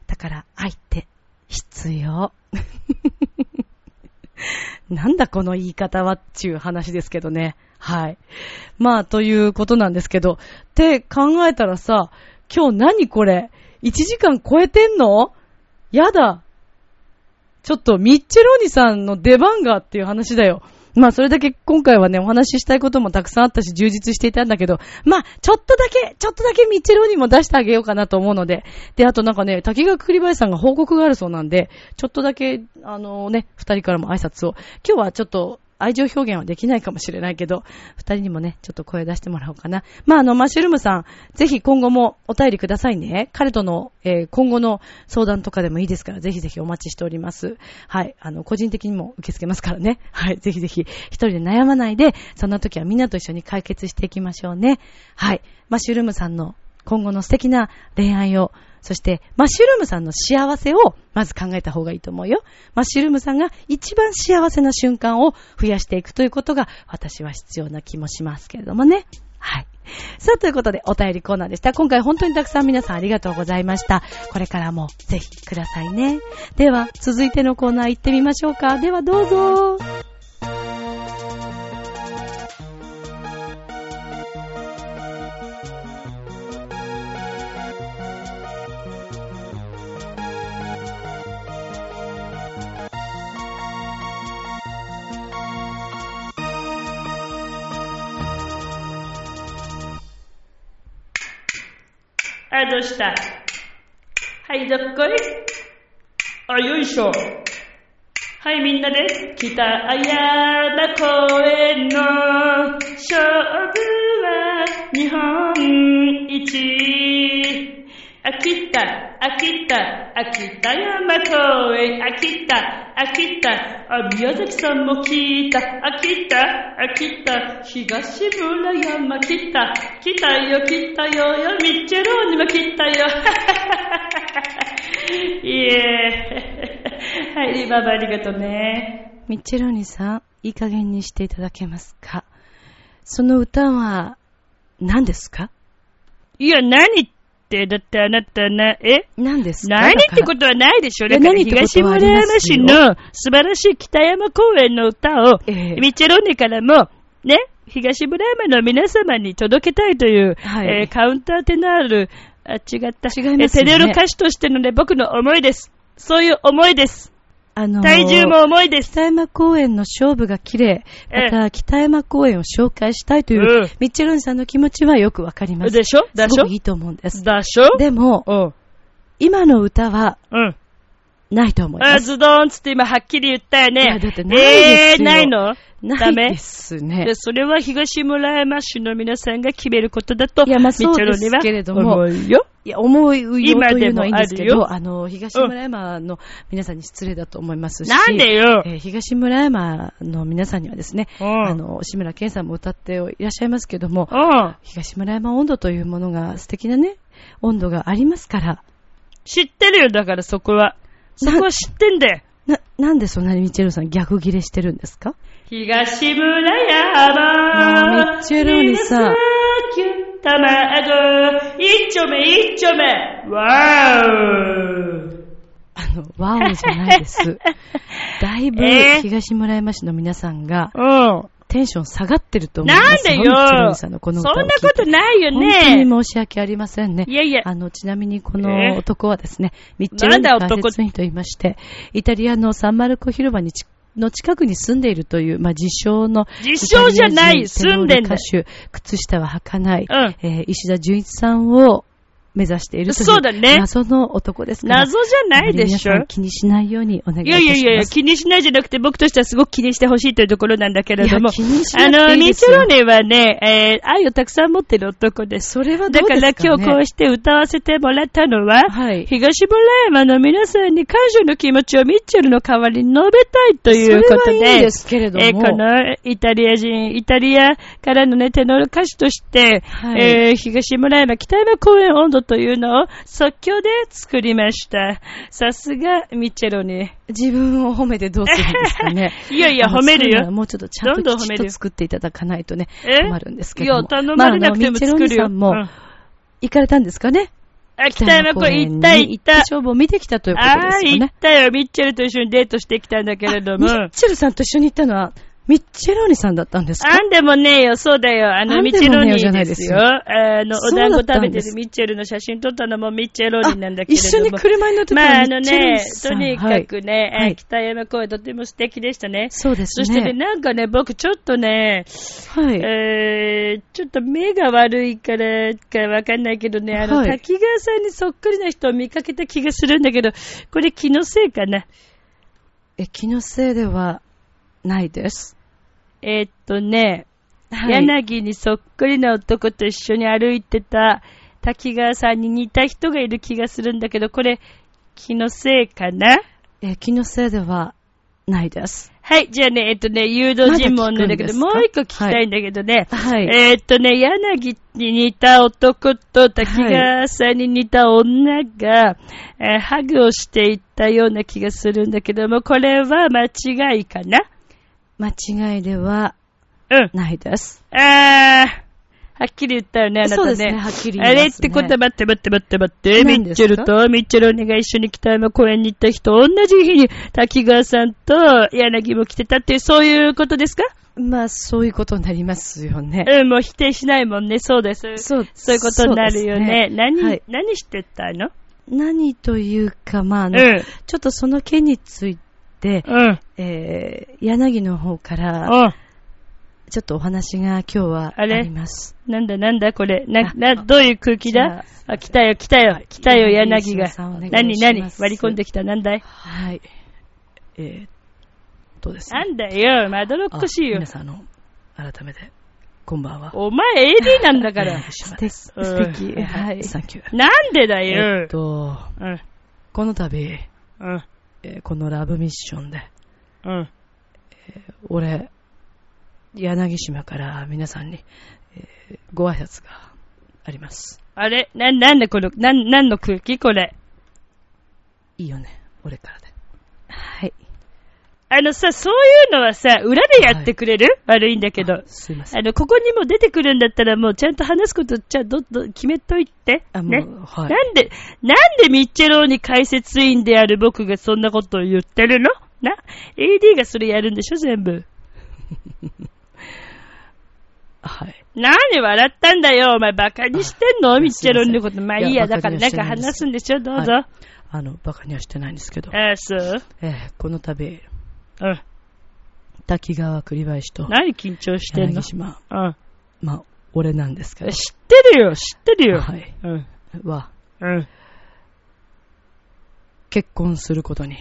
だから愛って必要。なんだこの言い方はっていう話ですけどね。はい。まあ、ということなんですけど、って考えたらさ、今日何これ？?1 時間超えてんの？やだ。ちょっとミッチェローニさんの出番がっていう話だよ。まあそれだけ今回はね、お話ししたいこともたくさんあったし、充実していたんだけど、まあちょっとだけ、ちょっとだけミッチェローニも出してあげようかなと思うので、で、あとなんかね、滝川栗林さんが報告があるそうなんで、ちょっとだけ、あのね、二人からも挨拶を、今日はちょっと愛情表現はできないかもしれないけど、二人にもね、ちょっと声出してもらおうかな。まあ、あの、マッシュルームさん、ぜひ今後もお便りくださいね。彼との、えー、今後の相談とかでもいいですから、ぜひぜひお待ちしております。はい。あの、個人的にも受け付けますからね。はい。ぜひぜひ、一人で悩まないで、そんな時はみんなと一緒に解決していきましょうね。はい。マッシュルームさんの今後の素敵な恋愛をそして、マッシュルームさんの幸せをまず考えた方がいいと思うよ。マッシュルームさんが一番幸せな瞬間を増やしていくということが私は必要な気もしますけれどもね。はい。さあ、ということで、お便りコーナーでした。今回本当にたくさん皆さんありがとうございました。これからもぜひくださいね。では、続いてのコーナー行ってみましょうか。では、どうぞ。あ、どうした？はい、どっこいあ、よいしょ。はい、みんなで、北綾田公園の勝負は日本一。秋田、秋田、秋田山公園、秋田、秋田、あ、宮崎さんも聞いた、秋田、秋田、東村山来た、来たよ、来たよ、よ、ミッチェローにも来たよ。いえ、はい、リババありがとうね。ミッチェローニさん、いい加減にしていただけますか？その歌は、何ですか？いや、何って、だってあなたな、え？何ですか？何ってことはないでしょ。だから東村山市の素晴らしい北山公園の歌を、ええ。ミッチェローネからも、ね、東村山の皆様に届けたいという、はい。えーカウンターテナール、あ、違った。違いますよね。えテレロ歌手としてのね、僕の思いです。そういう思いです。あのー体重も重いです。北山公園の勝負が綺麗。ええまた、北山公園を紹介したいという、うんミッチェローニさんの気持ちはよくわかります。でしょだしょすごくいいと思うんです。だしょでも、うん。今の歌はうん。ないと思いあ、ます。ズドーンつって今はっきり言ったよね。いやだってないですよえー、ないの？ダメないですねで。それは東村山市の皆さんが決めることだと、いやまあそうですけれども思うよ。いや、思うよと今でもいうのはいいんですけあるよど、あの、東村山の皆さんに失礼だと思いますし、なんでよ？えー東村山の皆さんにはですね、うんあの、志村けんさんも歌っていらっしゃいますけども、うん。東村山温度というものが素敵なね、温度がありますから、知ってるよ、だからそこは。そこは知ってんだよ。な、なんでそんなにミッチェルさん逆ギレしてるんですか？東村山。ミッチェローニさ。一丁目一丁目。わーあの、ワオじゃないです。だいぶえー？東村山市の皆さんがうん。テンション下がってると思いまなんすでよさんのこのそんなことないよ本当にね。申し訳ありませんね。いやいや。あの、ちなみにこえの男はですね、ミッチェルなんだ男解説員と言いまして、イタリアのサンマルコ広場にちの近くに住んでいるという、まあ、自称の実証じゃない、住んでんだテノール歌手、靴下は履かない、うん。えー石田純一さんを目指しているというそうだね謎の男ですから。謎じゃないでしょ？皆さん気にしないようにお願いいいたします。やいやいや、気にしないじゃなくて、僕としてはすごく気にしてほしいというところなんだけれども。気にしあの、ないいミですよチェロネはね、えー、愛をたくさん持ってる男です。それはどだかうですか、ね、ら今日こうして歌わせてもらったのは、はい。東村山の皆さんに感謝の気持ちをミッチェルの代わりに述べたいということで、それはいいんですけれども。えーこのイタリア人、イタリアからのね、テノール歌手として、はいえー東村山北山公園温度というのを即興で作りました。さすがミッチェロに。自分を褒めてどうするんですかね。いやいや褒めるよもうちょっとちゃんときちっと作っていただかないとね、え？困るんですけいや。頼まれなくても作るよ。まあミッチェロニさんもうん行かれたんですかね？あ、北山公園行った行った。勝負を見てきたということああ、行っですよね。たよ。ミッチェルと一緒にデートしてきたんだけれども。ミッチェルさんと一緒に行ったのは、ミッチェローニさんだったんですか？あんでもねえよ、そうだよ。あの、ミッチェロニですよよ。あの、お団子食べてるミッチェルの写真撮ったのもミッチェロニーなんだけれども。一緒に車に乗ってたまあ、あのね、とにかくね、はいえー北山公園とても素敵でしたね。そうですね。そしてね、なんかね、僕ちょっとね、はい。えー、ちょっと目が悪いからかわかんないけどね、あの、はい滝川さんにそっくりな人を見かけた気がするんだけど、これ気のせいかな。え、気のせいではないです。えーっとね、はい柳にそっくりな男と一緒に歩いてた滝川さんに似た人がいる気がするんだけど、これ気のせいかな？え、気のせいではないです。はい、じゃあね、えっとね、誘導尋問なんだけど、もう一個聞きたいんだけどね、はい。えーっとね、柳に似た男と滝川さんに似た女が、えーハグをしていったような気がするんだけども、これは間違いかな？間違いではうん。ないです。あー、はっきり言ったよね、あなたね。そうですねはっきり言いますねあれってことは待って待って待って待って、ミッチェルとミッチェルおが一緒に北山公園に行った人、同じ日に滝川さんと柳も来てたっていう、そういうことですか？まあ、そういうことになりますよね。うん、もう否定しないもんね、そうです。そう、そういうことになるよね。そうです何、はい何してたの？何というか、まあ、あの、うん。ちょっとその件について、うん。えー、柳の方から、うん。ちょっとお話が今日はあります。なんだなんだこれ。な、あな、どういう空気だ？あ、来たよ来たよ来たよ柳が。何何？割り込んできたなんだい？はい。えー、どうです？なんだよ、まどろっこしいよあ皆。さん、あの、改めて、こんばんは。お前 AD なんだから。素敵、素うん敵。はい。サンキュー。なんでだえよっ。と、うん。この度、うん。えーこのラブミッションで、うん。俺、柳島から皆さんに、えーご挨拶があります。あれ？な、なんでこの、なん、なんの空気？これ。いいよね、俺からで。はい。あのさ、そういうのはさ、裏でやってくれる、悪いんだけど。すいません。あの、ここにも出てくるんだったらもうちゃんと話すこと、じゃあど、ど、決めといて。あ、もう、ね。はい。なんで、なんでミッチェローニ解説員である僕がそんなことを言ってるの？な ?AD がそれやるんでしょ全部。はい。何笑ったんだよお前バカにしてんの？あミッチェローニのこと。まあいいや、だからなんか話すんでしょ？どうぞ。はいあの、バカにはしてないんですけど、ああ、そう？えーこの度、うん。滝川栗林と何緊張してんの？柳島、うん。まあ、俺なんですけど、知ってるよ、知ってるよ。はい。うん。は、うん。結婚することに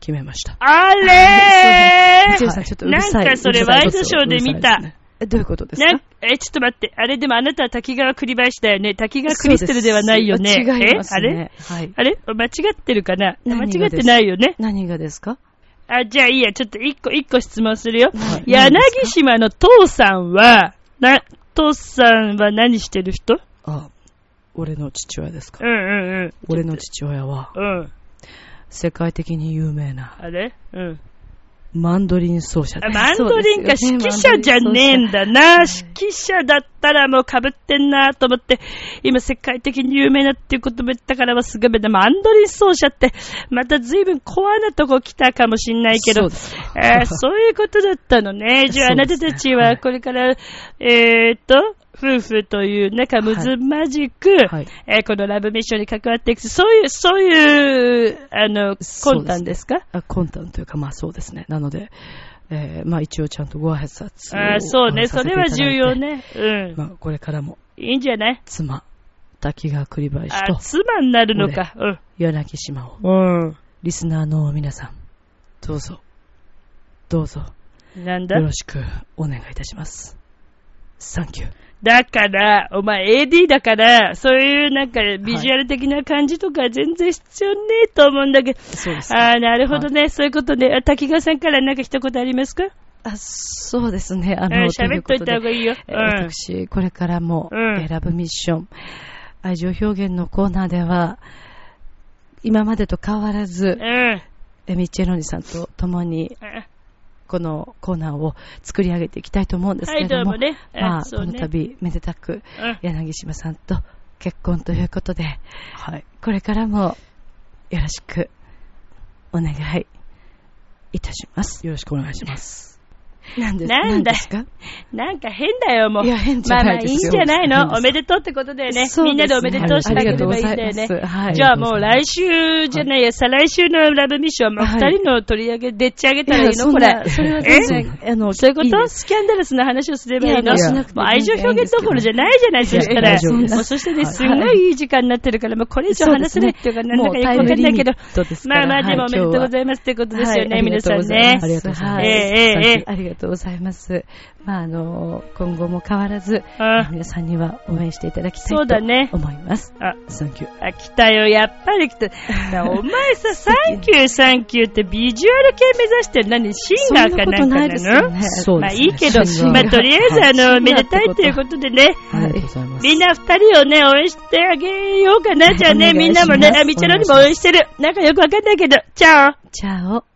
決めました。あれみちるさん、ちょっとうるさい。なんかそれワイドショーで見たえ、どういうことですか？なえ、ちょっと待って。あれでもあなたは滝川栗林だよね。滝川クリステルではないよね。違いますえ？あれ？ね。はい。あれ？間違ってるかな？間違ってないよね。何がですか？あ、じゃあいいや。ちょっと一個、一個質問するよ。はい柳島の父さんは、な、父さんは何してる人？あ、俺の父親ですかうんうんうん。俺の父親は、うん。世界的に有名なあれ？うん。マンドリン奏者マンドリンか指揮者じゃねえんだな。はい指揮者だったらもう被ってんなと思って、今世界的に有名なっていうことも言ったからはすごい。でもマンドリン奏者って、また随分コアなとこ来たかもしんないけど、そうえーそういうことだったのね。じゃああなたたちはこれから、えーっと、夫婦という仲睦まじく、はいえーこのラブミッションに関わっていく、そういう、そういう、あの、魂胆ですか？あ魂胆というか、まあそうですね。なので、えーまあ一応ちゃんとご挨拶をあーそうね。それは重要。ね。うん。まあこれからもいいんじゃない？妻、滝川栗林あ、と妻になるのか。柳島を、うん。リスナーの皆さん、どうぞ、どうぞ、うん。なんだ？よろしくお願いいたします。サンキュー。だから、お前 AD だから、そういうなんかビジュアル的な感じとか全然必要ねえと思うんだけど。そうですかああ、なるほどね。そういうことで、あ滝川さんからなんか一言ありますか？あそうですね。あうんの、喋っといた方がいいよ。えーうん。私、これからも、うんえーラブミッション、愛情表現のコーナーでは、今までと変わらず、うん。えミッチェロニさんと共に、このコーナーを作り上げていきたいと思うんですけれども、はいどね。まあ、ね。の度、めでたく、うん。柳島さんと結婚ということで、はい、これからも、よろしく、お願いいたします。よろしくお願いします。なんですなんだですか？なんか変だよ、もう。いや変じゃまあまあいいんないですよ。じゃないのおめでとうってことだよね。みんなでおめでとうしてあげればいいんだよね。はい。じゃあもう来週じゃないや、再来週のラブミッションもうはい。二人の取り上げ、でっち上げたらいいの？これ。な。それは全然、あの、そういうこと？いいです。スキャンダラスな話をすればいいの？もう愛情表現どころじゃないじゃない、そしたら。もうそしてね、はい。すんごいいい時間になってるから、もうこれ以上話せないっていうか、なんだかよくわかんないけど。まあまあ、でもおめでとうございますってことですよね、皆さんね。ありがとうございます。ええええええがとうございます。まあ、あの、今後も変わらず、あ皆さんには応援していただきたいそうだねと思います。あ、サンキュー。あ、来たよ、やっぱり来た。お前さ、サンキュー、サンキューってビジュアル系目指してる何シンガーかなんかなそんなことないですよねの？そうですねまあいいけどまあとりあえずあの、はいめでたいということでね、ありがとうございます。みんな二人をね、応援してあげようかな。じゃあね、みんなもねみちゃろにも応援してる。なんかよくわかんないけど、チャオチャオ。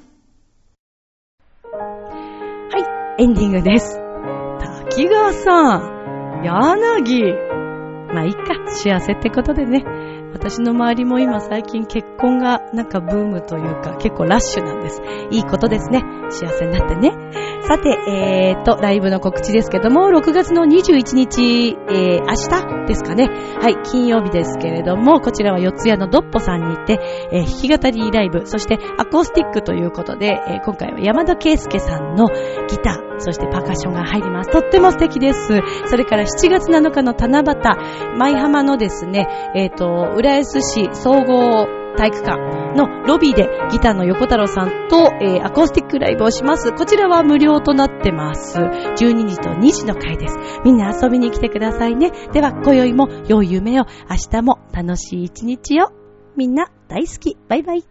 はい、エンディングです。滝川さん、柳。まあいいか、幸せってことでね。私の周りも今最近結婚がなんかブームというか結構ラッシュなんです。いいことですね。幸せになってね。さて、えーと、ライブの告知ですけども、6月の21日、えー、明日ですかね。はい、金曜日ですけれども、こちらは四谷のドッポさんに行って、えー、弾き語りライブ、そしてアコースティックということで、えー、今回は山田圭介さんのギター、そしてパーカッションが入ります。とっても素敵です。それから7月7日の七夕、舞浜のですね、えっ、ー、と、浦安市総合体育館のロビーでギターの横太郎さんと、えー、アコースティックライブをします。こちらは無料となってます。12時と2時の回です。みんな遊びに来てくださいね。では、今宵も良い夢を、明日も楽しい一日を。みんな大好き。バイバイ。